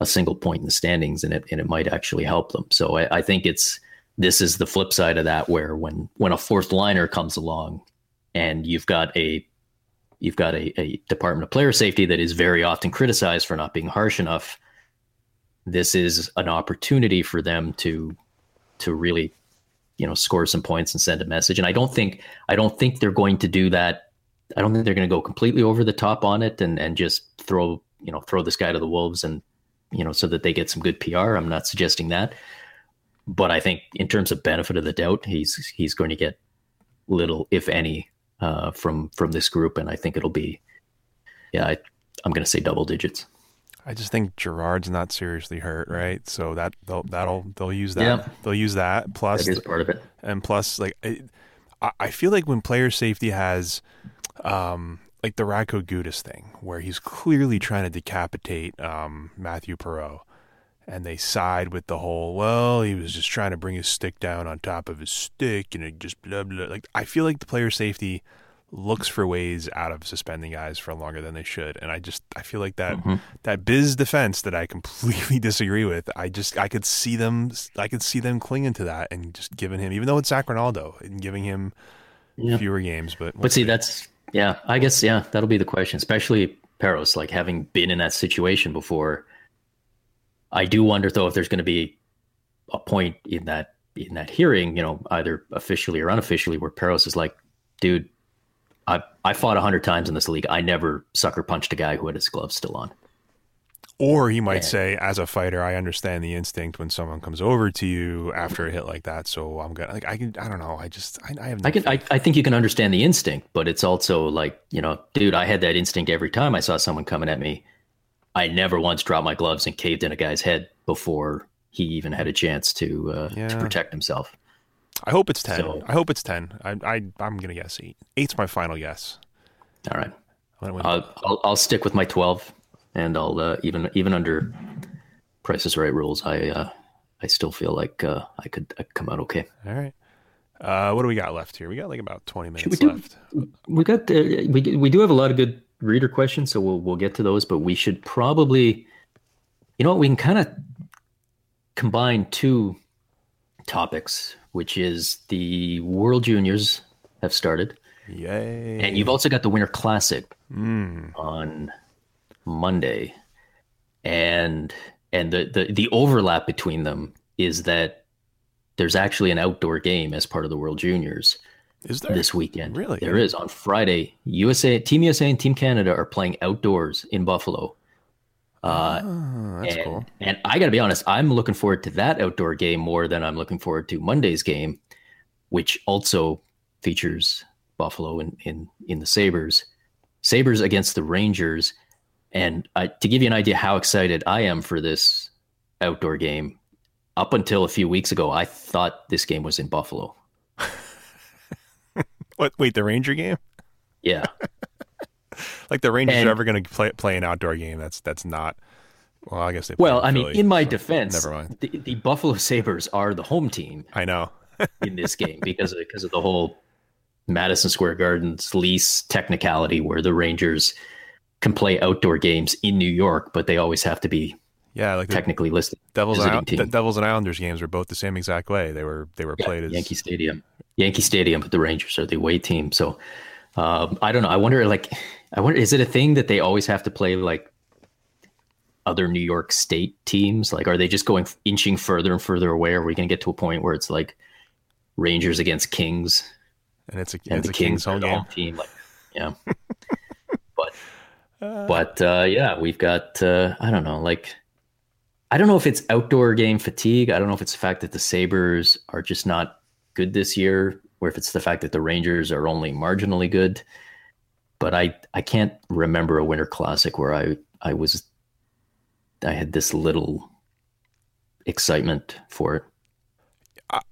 a single point in the standings, and it and it might actually help them. So I, I think it's this is the flip side of that where when when a fourth liner comes along and you've got a you've got a, a department of player safety that is very often criticized for not being harsh enough this is an opportunity for them to to really you know score some points and send a message. And i don't think i don't think they're going to do that. I don't think they're going to go completely over the top on it and and just throw you know throw this guy to the wolves and you know so that they get some good pr i'm not suggesting that but I think in terms of benefit of the doubt, he's he's going to get little, if any, uh, from from this group, and I think it'll be, yeah, I, I'm going to say double digits. I just think Girard's not seriously hurt, right? So that they'll that'll they'll use that. Yeah. They'll use that. Plus, that is part of it. And plus, like I, I feel like when player safety has, um, like the Radko Gudas thing, where he's clearly trying to decapitate um, Mathieu Perreault, and they side with the whole, well, he was just trying to bring his stick down on top of his stick, and it just blah blah. Like I feel like the player safety looks for ways out of suspending guys for longer than they should, and I just I feel like that Mm-hmm. that biz defense that I completely disagree with. I just I could see them I could see them clinging to that and just giving him, even though it's Zac Rinaldo, and giving him Yeah. fewer games. But we'll But see, that's yeah. I guess yeah, that'll be the question, especially Parros, like having been in that situation before. I do wonder though if there's going to be a point in that in that hearing, you know, either officially or unofficially, where Parros is like, "Dude, I I fought a hundred times in this league. I never sucker punched a guy who had his gloves still on." Or he might Yeah. say, as a fighter, I understand the instinct when someone comes over to you after a hit like that. So I'm gonna like I can I don't know. I just I, I have no I can I. I think you can understand the instinct, but it's also like, you know, dude, I had that instinct every time I saw someone coming at me. I never once dropped my gloves and caved in a guy's head before he even had a chance to uh, Yeah. to protect himself. I hope it's ten. So- I hope it's ten. I I I'm gonna guess eight. Eight's my final guess. All right. I'm gonna win. I'll, I'll I'll stick with my 12 and I'll uh, even even under Price is Right rules, I uh, I still feel like uh, I could I could come out okay. All right. Uh, what do we got left here? We got like about twenty minutes we do- left. We got uh, we we do have a lot of good reader questions, so we'll we'll get to those. But we should probably, you know, what we can kind of combine two topics, which is the World Juniors have started, Yay! and you've also got the Winter Classic Mm. on Monday, and and the the the overlap between them is that there's actually an outdoor game as part of the World Juniors Is there this weekend. Really? There is on Friday. USA, Team USA, and Team Canada are playing outdoors in Buffalo. Uh, Oh, that's and, cool. and I got to be honest, I'm looking forward to that outdoor game more than I'm looking forward to Monday's game, which also features Buffalo in in, in the Sabres. Sabres against the Rangers, and I, to give you an idea how excited I am for this outdoor game. Up until a few weeks ago, I thought this game was in Buffalo. What? Wait, the Ranger game? Yeah, Like the Rangers And- are ever going to play play an outdoor game? That's that's not. Well, I guess they. Well, I mean, in my defense, never mind. The, the Buffalo Sabres are the home team I know. in this game because of, because of the whole Madison Square Garden's lease technicality, where the Rangers can play outdoor games in New York, but they always have to be Yeah, like technically listed. Devils and the Devils and Islanders games were both the same exact way. They were they were Yeah, played as Yankee Stadium, Yankee Stadium, but the Rangers are the away team. So um, I don't know. I wonder, like, I wonder, is it a thing that they always have to play like other New York State teams? Like, are they just going inching further and further away? Are we going to get to a point where it's like Rangers against Kings and it's a and it's the a Kings Kings home game. team? Like, yeah. but but uh, yeah, we've got uh, I don't know, like. I don't know if it's outdoor game fatigue. I don't know if it's the fact that the Sabres are just not good this year, or if it's the fact that the Rangers are only marginally good. But I, I can't remember a winter classic where I, I was I had this little excitement for it.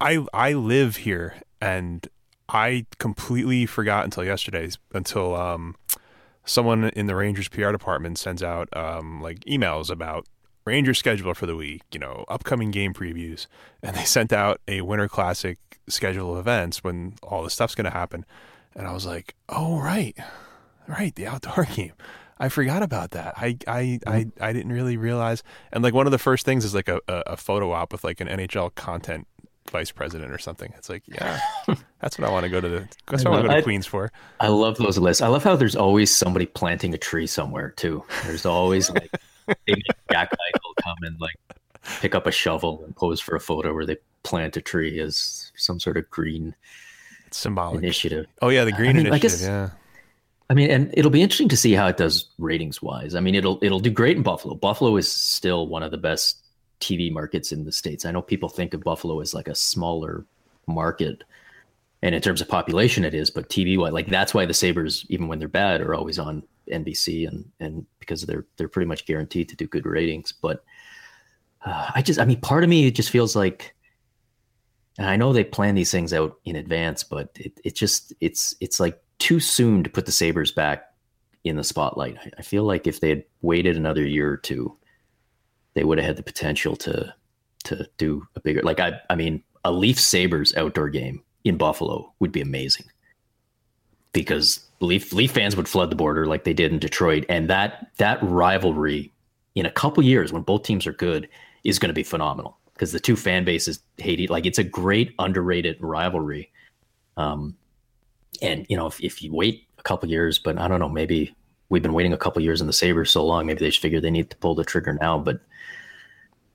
I I live here and I completely forgot until yesterday until um someone in the Rangers PR department sends out um like emails about Ranger schedule for the week, you know, upcoming game previews, and they sent out a Winter Classic schedule of events when all this stuff's going to happen, and I was like, oh right, right, the outdoor game. I forgot about that. I I, I mm-hmm. I didn't really realize. And like one of the first things is like a, a, a photo op with like an NHL content vice president or something. It's like, yeah, that's what I want to go to the. That's what I want to go to Queens for. I love those lists. I love how there's always somebody planting a tree somewhere too. There's always like Jack Eichel come and like pick up a shovel and pose for a photo where they plant a tree as some sort of green It's symbolic. initiative. Oh yeah, the green mean, I initiative. guess- yeah. I mean, and it'll be interesting to see how it does ratings wise. I mean, it'll it'll do great in Buffalo. Buffalo is still one of the best TV markets in the states. I know people think of Buffalo as like a smaller market, and in terms of population, it is. But TV wise, like that's why the Sabres, even when they're bad, are always on NBC, and and because they're they're pretty much guaranteed to do good ratings. But uh, I just, I mean, part of me it just feels like. And I know they plan these things out in advance, but it, it just it's it's like too soon to put the Sabres back in the spotlight. I, I feel like if they had waited another year or two, they would have had the potential to to do a bigger like I I mean a Leaf Sabres outdoor game in Buffalo would be amazing because Leaf Leaf fans would flood the border like they did in Detroit, and that that rivalry in a couple years when both teams are good is going to be phenomenal because the two fan bases hate it. Like it's a great underrated rivalry. Um, and you know if, if you wait a couple years, but I don't know, maybe we've been waiting a couple years in the Sabres so long, maybe they should figure they need to pull the trigger now. But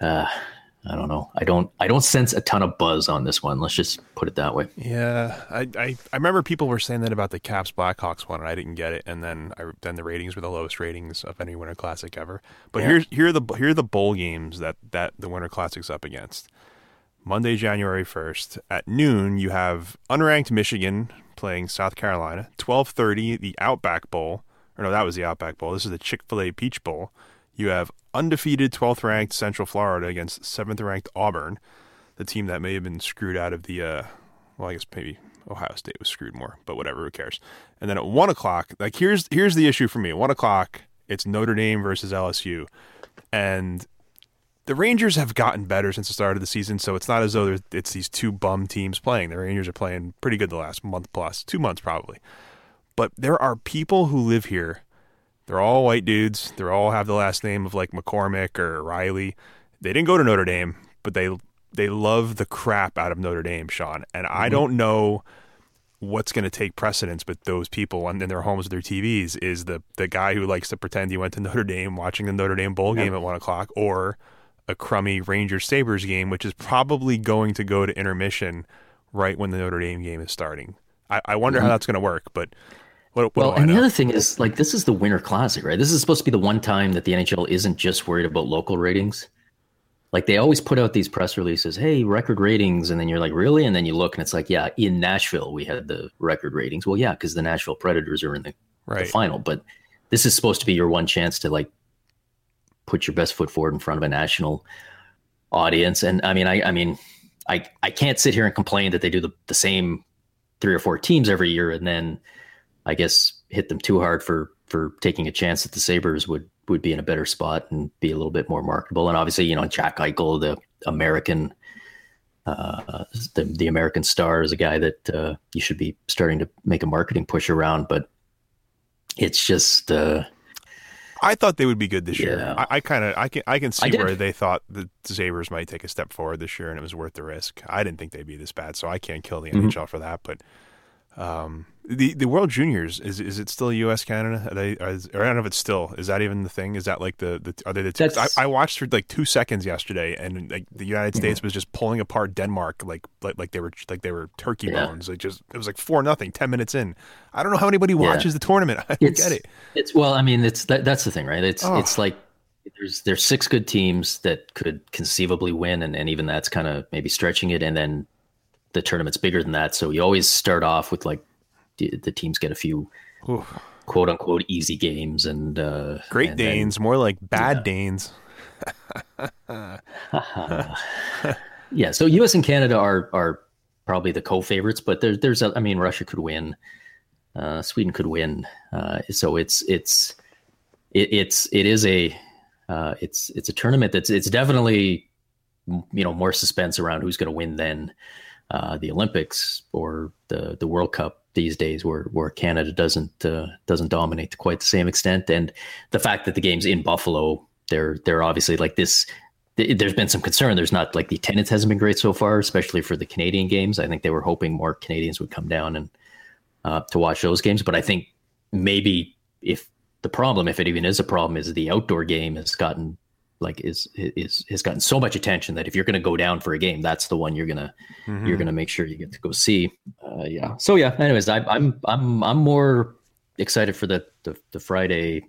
uh, I don't know. I don't. I don't sense a ton of buzz on this one. Let's just put it that way. Yeah, I, I, I remember people were saying that about the Caps Blackhawks one, and I didn't get it. And then I then the ratings were the lowest ratings of any Winter Classic ever. But yeah. here's here are the here are the bowl games that that the Winter Classic's up against. Monday, January first at noon, you have unranked Michigan playing South Carolina. Twelve thirty, the Outback Bowl. Or no, that was the Outback Bowl. This is the Chick Fil A Peach Bowl. You have undefeated 12th ranked Central Florida against 7th ranked Auburn, the team that may have been screwed out of the, uh, well, I guess maybe Ohio State was screwed more, but whatever, who cares? And then at 1 o'clock, like here's here's the issue for me. 1 o'clock, it's Notre Dame versus LSU. And the Rangers have gotten better since the start of the season, so it's not as though it's these two bum teams playing. The Rangers are playing pretty good the last month plus, two months probably. But there are people who live here they're all white dudes. They all have the last name of like McCormick or Riley. They didn't go to Notre Dame, but they they love the crap out of Notre Dame, Sean. And mm-hmm. I don't know what's going to take precedence with those people and in their homes with their TVs is the the guy who likes to pretend he went to Notre Dame watching the Notre Dame bowl game at one o'clock or a crummy Rangers Sabres game, which is probably going to go to intermission right when the Notre Dame game is starting. I, I wonder mm-hmm. how that's going to work, but what, what well, and the other thing is, like, this is the Winter Classic, right? This is supposed to be the one time that the NHL isn't just worried about local ratings. Like, they always put out these press releases, hey, record ratings. And then you're like, really? And then you look and it's like, yeah, in Nashville, we had the record ratings. Well, yeah, because the Nashville Predators are in the, right. the final. But this is supposed to be your one chance to, like, put your best foot forward in front of a national audience. And I mean, I, I mean, I, I can't sit here and complain that they do the, the same three or four teams every year and then I guess hit them too hard for for taking a chance that the Sabres would would be in a better spot and be a little bit more marketable. And obviously, you know, Jack Eichel, the American uh, the the American star, is a guy that uh, you should be starting to make a marketing push around. But it's just. Uh, I thought they would be good this yeah. year. I, I kind of I can I can see I where they thought the Sabres might take a step forward this year, and it was worth the risk. I didn't think they'd be this bad, so I can't kill the mm-hmm. NHL for that. But um, the the World Juniors is is it still U.S. Canada? Are they are, or I don't know if it's still. Is that even the thing? Is that like the, the are they the? Two, I, I, watched for like two seconds yesterday, and like the United. States was just pulling apart Denmark like like like they were like they were turkey yeah. bones. Like just it was like four nothing. Ten minutes in, I don't know how anybody watches yeah. the tournament. I don't get it. It's well, I mean, it's that, that's the thing, right? It's oh. it's like there's there's six good teams that could conceivably win, and and even that's kind of maybe stretching it, and then the tournament's bigger than that. So you always start off with like the teams get a few quote unquote easy games and uh, Great and Danes, then, more like bad yeah. Danes. yeah, so U.S. and Canada are are probably the co-favorites, but there's there's a, I mean Russia could win, uh, Sweden could win, uh, so it's it's it, it's it is a uh, it's it's a tournament that's it's definitely you know more suspense around who's going to win than uh, the Olympics or the the World Cup these days, where where Canada doesn't uh, doesn't dominate to quite the same extent, and the fact that the game's in Buffalo, they're they're obviously like this. There's been some concern. There's not like the attendance hasn't been great so far, especially for the Canadian games. I think they were hoping more Canadians would come down and uh, to watch those games. But I think maybe if the problem, if it even is a problem, is the outdoor game has gotten like is is has gotten so much attention that if you're going to go down for a game, that's the one you're gonna mm-hmm. you're gonna make sure you get to go see. Uh, yeah. So yeah. Anyways, I, I'm I'm I'm more excited for the the, the Friday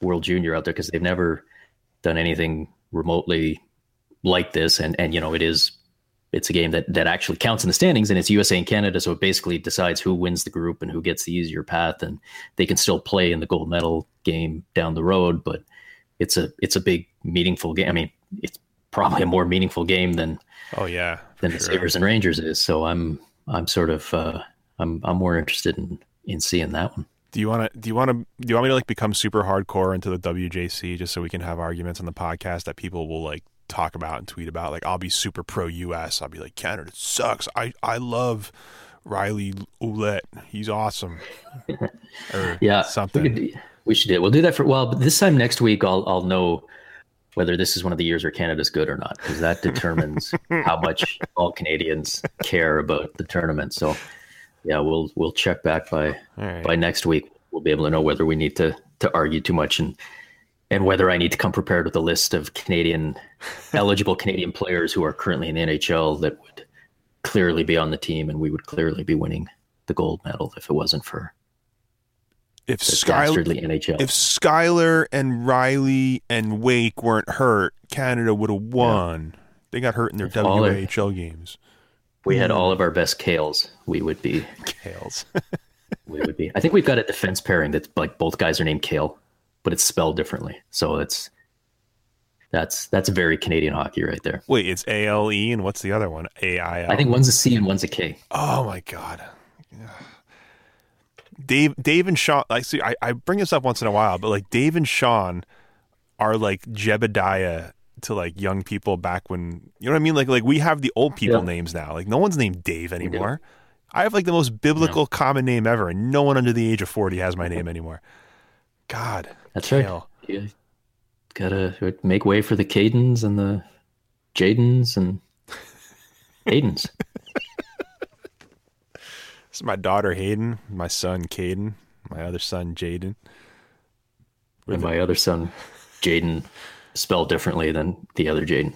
World Junior out there because they've never done anything remotely like this, and and you know it is it's a game that that actually counts in the standings, and it's USA and Canada, so it basically decides who wins the group and who gets the easier path, and they can still play in the gold medal game down the road, but it's a it's a big meaningful game. I mean, it's probably a more meaningful game than oh yeah than sure. the Sabres and Rangers is. So I'm I'm sort of uh, I'm I'm more interested in in seeing that one. Do you want to? Do you want to? Do you want me to like become super hardcore into the WJC just so we can have arguments on the podcast that people will like talk about and tweet about? Like, I'll be super pro US. I'll be like, Canada sucks. I I love Riley Ouellette. He's awesome. or yeah, something. We, should do. We'll do that for well. But this time next week, I'll I'll know whether this is one of the years where Canada's good or not because that determines how much all Canadians care about the tournament. So yeah, we'll we'll check back by right. by next week. We'll be able to know whether we need to to argue too much and and whether I need to come prepared with a list of Canadian eligible Canadian players who are currently in the NHL that would clearly be on the team and we would clearly be winning the gold medal if it wasn't for if Skyler NHL. If Skyler and Riley and Wake weren't hurt, Canada would have won. Yeah. They got hurt in their if WHL games we had hmm. all of our best kales, we would be kales. we would be. I think we've got a defense pairing that's like both guys are named Kale, but it's spelled differently. So it's that's that's very Canadian hockey right there. Wait, it's A L E and what's the other one? A I L. I think one's a C and one's a K. Oh my god. Dave, Dave and Sean. I see. I, I bring this up once in a while, but like Dave and Sean are like Jebediah to like young people back when you know what I mean. Like like we have the old people yeah. names now. Like no one's named Dave anymore. I have like the most biblical yeah. common name ever, and no one under the age of forty has my name anymore. God, that's Kale. right. You gotta make way for the Cadens and the Jadens and Haydens. Is my daughter Hayden, my son Caden, my other son Jaden, and my other son Jaden spelled differently than the other Jaden.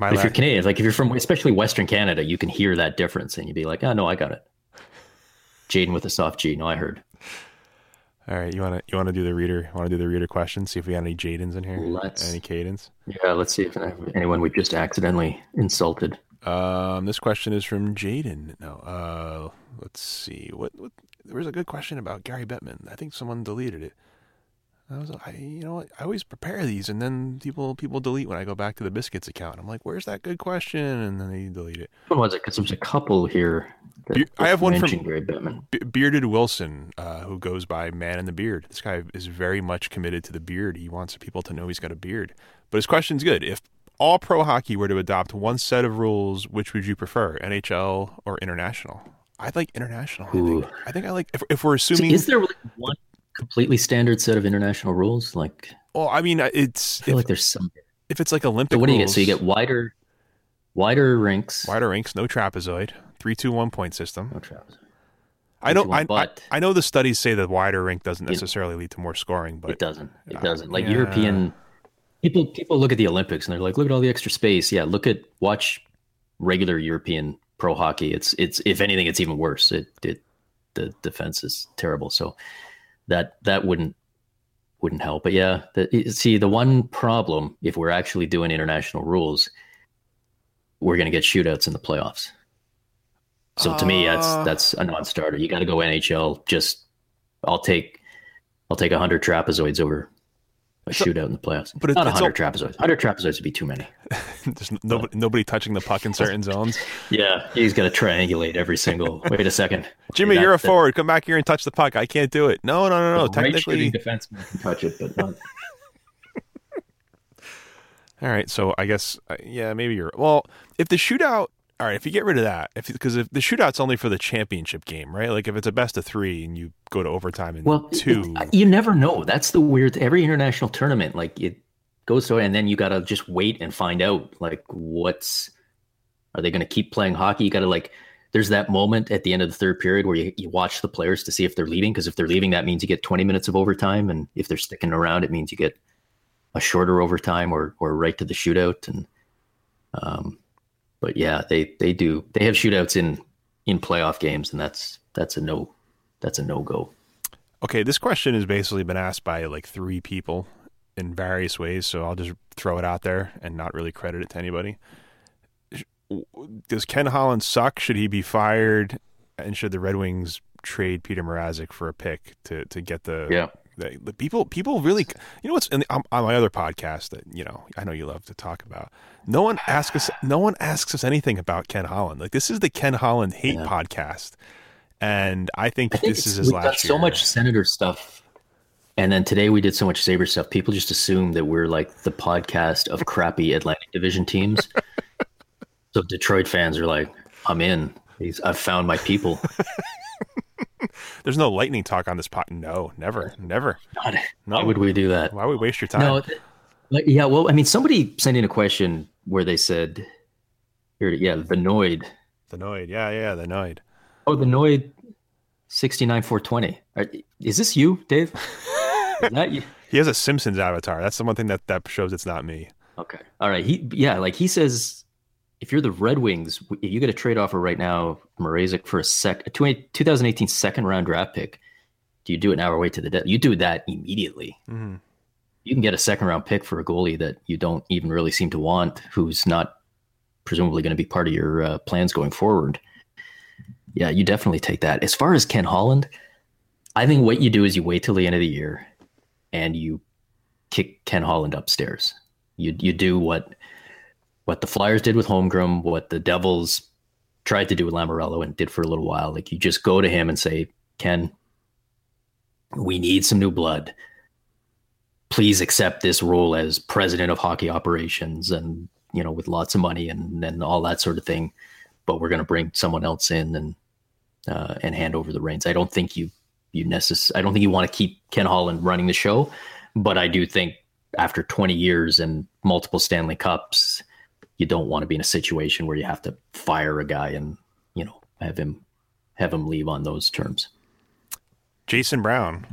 If you're Canadian, like if you're from especially Western Canada, you can hear that difference and you'd be like, oh no, I got it. Jaden with a soft G. No, I heard. All right, you want to you want to do the reader? Want to do the reader question? See if we got any Jadens in here. Let's any Cadens. Yeah, let's see if anyone we just accidentally insulted. Um, this question is from Jaden. No, uh, let's see. What, what? There was a good question about Gary Bettman. I think someone deleted it. I was, I, you know, I always prepare these, and then people people delete when I go back to the biscuits account. I'm like, "Where's that good question?" And then they delete it. What was it? Because there's a couple here. Be- I have one from Gary Be- Bearded Wilson, uh, who goes by Man in the Beard. This guy is very much committed to the beard. He wants people to know he's got a beard. But his question's good. If all pro hockey were to adopt one set of rules, which would you prefer, NHL or international? I'd like international. I think. I think I like if, if we're assuming. So is there one completely standard set of international rules? Like, well, I mean, it's I feel if, like there's some. If it's like Olympic, so what do you get? So you get wider, wider rinks, wider rinks, no trapezoid, three, two, one point system. No trapezoid. I know. I, I, I, know the studies say that wider rink doesn't necessarily it, lead to more scoring, but it doesn't. It doesn't. Like yeah. European people, people look at the Olympics and they're like, "Look at all the extra space." Yeah, look at watch regular European pro hockey. It's it's if anything, it's even worse. It it the defense is terrible. So that that wouldn't wouldn't help. But yeah, the, see the one problem if we're actually doing international rules, we're going to get shootouts in the playoffs. So to uh, me, that's uh. that's a non-starter. You got to go NHL. Just I'll take I'll take hundred trapezoids over a so, shootout in the playoffs. But it's not hundred trapezoids. Hundred trapezoids would be too many. There's nobody, nobody touching the puck in certain zones. Yeah, he's got to triangulate every single. Wait a second, Jimmy, you're a that, forward. Come back here and touch the puck. I can't do it. No, no, no, no. Technically, right defenseman can touch it, but not. All right, so I guess uh, yeah, maybe you're well. If the shootout all right, if you get rid of that, if because if the shootout's only for the championship game, right? Like if it's a best of three and you go to overtime and well, two, it, you never know. That's the weird. Every international tournament, like it goes to, and then you got to just wait and find out, like what's are they going to keep playing hockey? You got to like. There's that moment at the end of the third period where you, you watch the players to see if they're leaving. Because if they're leaving, that means you get 20 minutes of overtime, and if they're sticking around, it means you get a shorter overtime or or right to the shootout. And um, but yeah, they they do they have shootouts in in playoff games, and that's that's a no that's a no go. Okay, this question has basically been asked by like three people in various ways, so I'll just throw it out there and not really credit it to anybody. Does Ken Holland suck? Should he be fired? And should the Red Wings trade Petr Mrazek for a pick to to get the yeah the, the people people really you know what's the, on, on, my other podcast that you know I know you love to talk about. No one asks us no one asks us anything about Ken Holland. Like this is the Ken Holland hate yeah. podcast. and I think, I think this is his last so much Senator stuff, and then today we did so much Sabre stuff. People just assume that we're like the podcast of crappy Atlantic Division teams. so Detroit fans are like, "I'm in. He's, I've found my people." There's no lightning talk on this pot. No, never, never. God, No. Why would we do that? Why would we waste your time? No, th- like, yeah. Well, I mean, somebody sent in a question where they said, "Here, yeah, the Noid." The Noid. Yeah, yeah, the Noid. Oh, the Noid, sixty nine four twenty. Is this you, Dave? Is that you? He has a Simpsons avatar. That's the one thing that that shows it's not me. Okay. All right. He yeah, like he says, if you're the Red Wings, if you get a trade offer right now, Mrazek for a sec, a 20 2018 second round draft pick, do you do it now or wait to the death? You do that immediately. Mhm. You can get a second round pick for a goalie that you don't even really seem to want, who's not presumably going to be part of your uh, plans going forward. Yeah, you definitely take that. As far as Ken Holland, I think what you do is you wait till the end of the year and you kick Ken Holland upstairs. You you do what what the Flyers did with Holmgren, what the Devils tried to do with Lamoriello and did for a little while. Like you just go to him and say, Ken, we need some new blood. Please accept this role as president of hockey operations and you know with lots of money and and all that sort of thing. But we're going to bring someone else in and uh, and hand over the reins. I don't think you you necess- I don't think you want to keep Ken Holland running the show, but I do think after 20 years and multiple Stanley Cups, you don't want to be in a situation where you have to fire a guy and you know have him have him leave on those terms. Jason Brown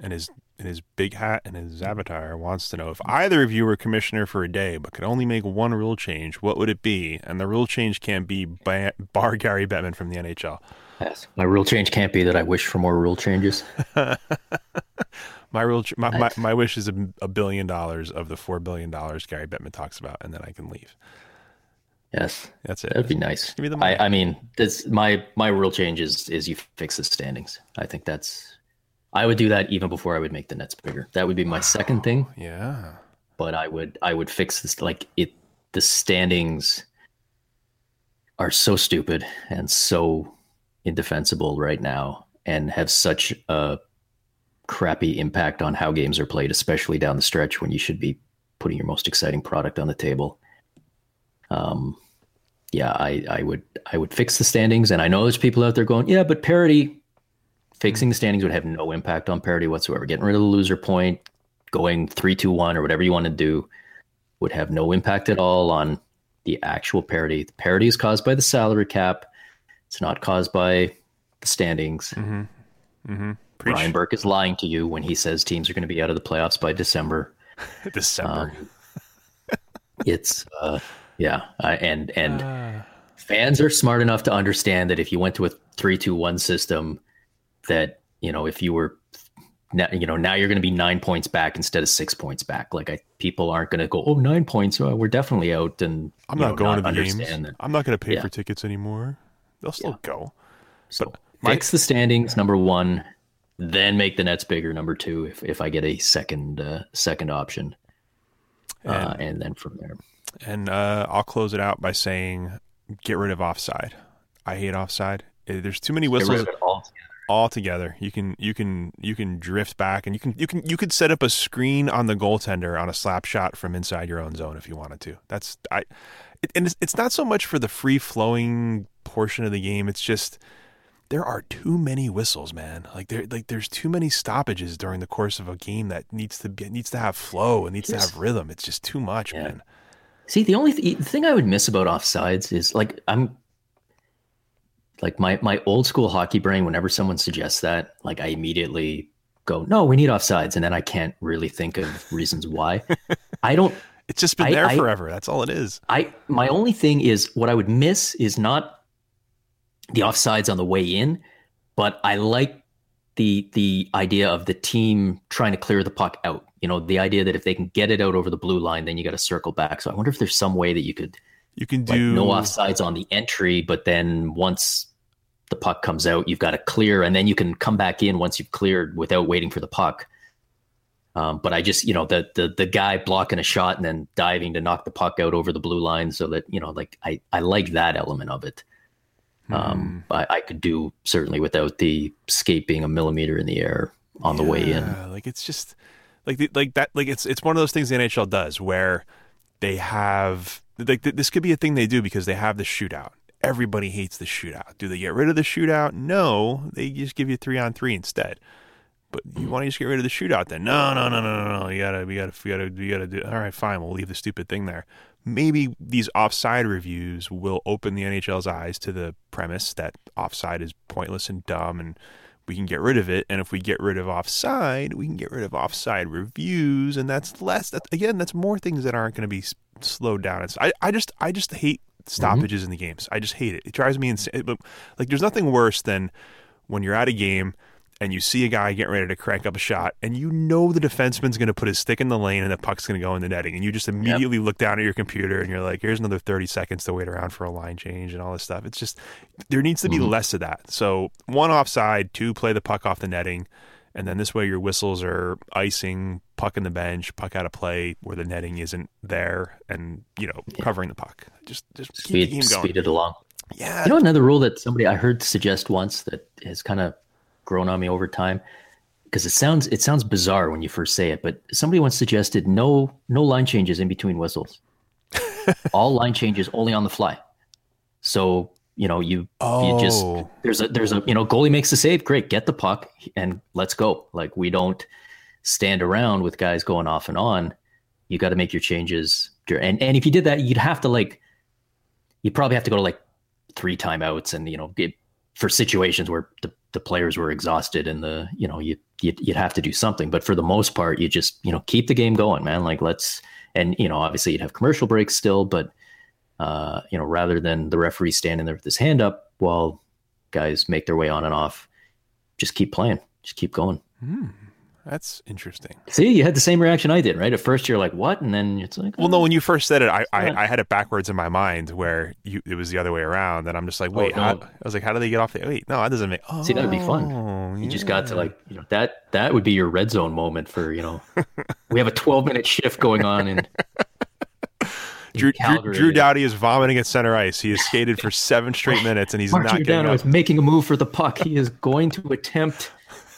and his in his big hat and his avatar wants to know if either of you were commissioner for a day but could only make one rule change, what would it be? And the rule change can't be ba- bar Gary Bettman from the NHL. Yes. My rule change can't be that I wish for more rule changes. My rule, ch- my, my, my wish is a, a billion dollars of the four billion dollars Gary Bettman talks about, and then I can leave. Yes. That's it. That'd be nice. Give me the money. I, I mean, this my my rule change is is you fix the standings. I think that's I would do that even before I would make the nets bigger. That would be my second thing. Yeah. but I would I would fix this like it the standings are so stupid and so indefensible right now and have such a crappy impact on how games are played, especially down the stretch when you should be putting your most exciting product on the table. Um yeah, I, I would I would fix the standings and I know there's people out there going, yeah, but parity fixing the standings would have no impact on parity whatsoever. Getting rid of the loser point, going three, two, one, or whatever you want to do would have no impact at all on the actual parity. The parity is caused by the salary cap. It's not caused by the standings. Mm-hmm. Preach. Brian Burke is lying to you when he says teams are going to be out of the playoffs by December. December. Um, it's uh, yeah, I, and and Ah. fans are smart enough to understand that if you went to a three two one system, that you know if you were now you know now you're going to be nine points back instead of six points back. Like I, people aren't going to go, oh nine points, oh, we're definitely out, and I'm not know, going to the games. understand that. I'm not going to pay Yeah. for tickets anymore. They'll still go. So my- fix the standings, number one, then make the nets bigger, number two, if if I get a second uh, second option, uh, and then from there. And uh, I'll close it out by saying, get rid of offside. I hate offside. Uh, There's too many whistles altogether. all together. You can you can you can drift back, and you can you can you could set up a screen on the goaltender on a slap shot from inside your own zone if you wanted to. That's I, it, and it's, it's not so much for the free flowing portion of the game. It's just there are too many whistles, man. Like there like there's too many stoppages during the course of a game that needs to be needs to have flow and needs Yes. to have rhythm. It's just too much, Yeah. man. See, the only th- the thing I would miss about offsides is like I'm like my my old school hockey brain. Whenever someone suggests that, like I immediately go, "No, we need offsides," and then I can't really think of reasons why. I don't. It's just been I- there I- forever. That's all it is. I my only thing is what I would miss is not the offsides on the way in, but I like the the idea of the team trying to clear the puck out. You know, the idea that if they can get it out over the blue line, then you got to circle back. So I wonder if there's some way that you could You can like do no offsides on the entry, but then once the puck comes out, you've got to clear, and then you can come back in once you've cleared without waiting for the puck. Um, but I just, you know, the the the guy blocking a shot and then diving to knock the puck out over the blue line, so that you know, like I I like that element of it. Um, I, I could do certainly without the skate being a millimeter in the air on the way in. Like it's just like the, like that. Like it's it's one of those things the NHL does where they have like th- this could be a thing they do because they have the shootout. Everybody hates the shootout. Do they get rid of the shootout? No, they just give you three on three instead. But you want to just get rid of the shootout then? No, no, no, no, no, no. You gotta, we gotta, we gotta, we gotta do. All right, fine. We'll leave the stupid thing there. Maybe these offside reviews will open the NHL's eyes to the premise that offside is pointless and dumb, and we can get rid of it. And if we get rid of offside, we can get rid of offside reviews, and that's less. That again, that's more things that aren't going to be s- slowed down. It's, I, I just, I just hate mm-hmm. stoppages in the games. I just hate it. It drives me insane. But like, there's nothing worse than when you're at a game and you see a guy getting ready to crank up a shot, and you know the defenseman's going to put his stick in the lane and the puck's going to go in the netting, and you just immediately look down at your computer and you're like, "Here's another 30 seconds to wait around for a line change and all this stuff." It's just there needs to be mm-hmm. less of that. So one offside, two play the puck off the netting, and then this way your whistles are icing, puck in the bench, puck out of play where the netting isn't there, and you know covering the puck. Just just keep the Speed, game going. speed it along. Yeah, You know, another rule that somebody I heard suggest once that has kind of grown on me over time because it sounds it sounds bizarre when you first say it, but somebody once suggested no no line changes in between whistles. All line changes only on the fly. So you know you you just Oh. there's a there's a you know goalie makes the save, great, get the puck and let's go. Like we don't stand around with guys going off and on. You got to make your changes, and and if you did that, you'd have to like you'd probably have to go to like three timeouts and you know get, for situations where the, the players were exhausted and the you know you you'd, you'd have to do something. But for the most part you just you know keep the game going man. Like let's and you know obviously you'd have commercial breaks still but uh you know rather than the referee standing there with his hand up while guys make their way on and off just keep playing. Just keep going that's interesting. see you had the same reaction i did right at first you're like what and then it's like Well, no, when you first said it, I. I, I had it backwards in my mind where you it was the other way around, and I'm just like, Oh, wait, how, no. I was like, how do they get off the? Wait, no, that doesn't make. Oh, See, that would be fun. Oh, you just got to like, you know, that that would be your red zone moment for, you know, we have a 12 minute shift going on in, in Drew, Drew, Calgary. Drew Doughty is vomiting at center ice. He has skated for seven straight minutes, and he's Mark not getting up. is making a move for the puck. He is going to attempt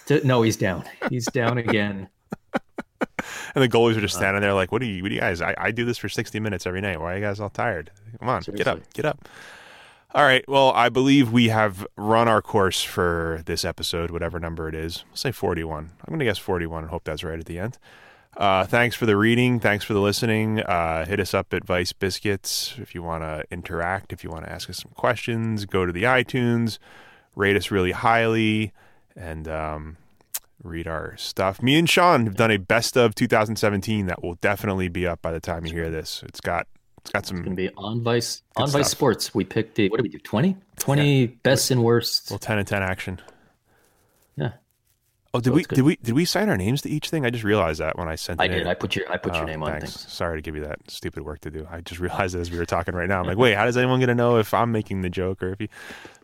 to. No, he's down. He's down again. And the goalies are just standing there like, what do you, what do you guys? I, I do this for 60 minutes every night. Why are you guys all tired? Come on, get up, get up. All right. Well, I believe we have run our course for this episode, whatever number it is. We'll say 41. I'm going to guess 41 and hope that's right at the end. Uh, thanks for the reading. Thanks for the listening. Uh, hit us up at Vice Biscuits if you want to interact, if you want to ask us some questions. Go to the iTunes, rate us really highly, and um, read our stuff. Me and Sean have done a best of 2017 that will definitely be up by the time you hear this. It's got it's got some It's to be on Vice on Vice. Sports. We picked the, what did we do? 20? 20 best and worst. Well, 10 and 10 action. Oh, did So we did we did we sign our names to each thing? I just realized that when I sent it I in. did. I put your I put your Oh, name on thanks. things. Sorry to give you that stupid work to do. I just realized as we were talking right now. I'm like, wait, how does anyone going to know if I'm making the joke or if you?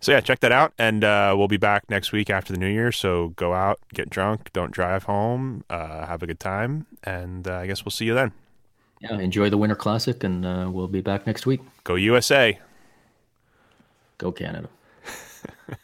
So yeah, check that out, and uh, we'll be back next week after the New Year. So go out, get drunk, don't drive home, uh, have a good time, and uh, I guess we'll see you then. Yeah, enjoy the Winter Classic, and uh, we'll be back next week. Go USA. Go Canada.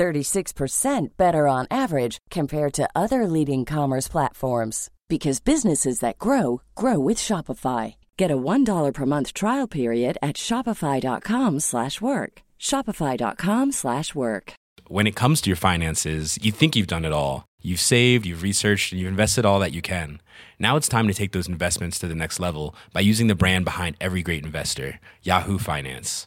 36% better on average compared to other leading commerce platforms because businesses that grow grow with Shopify. Get a $1 per month trial period at shopify.com/work. shopify.com/work. when it comes to your finances, you think you've done it all. You've saved, you've researched, and you've invested all that you can. Now it's time to take those investments to the next level by using the brand behind every great investor, Yahoo Finance.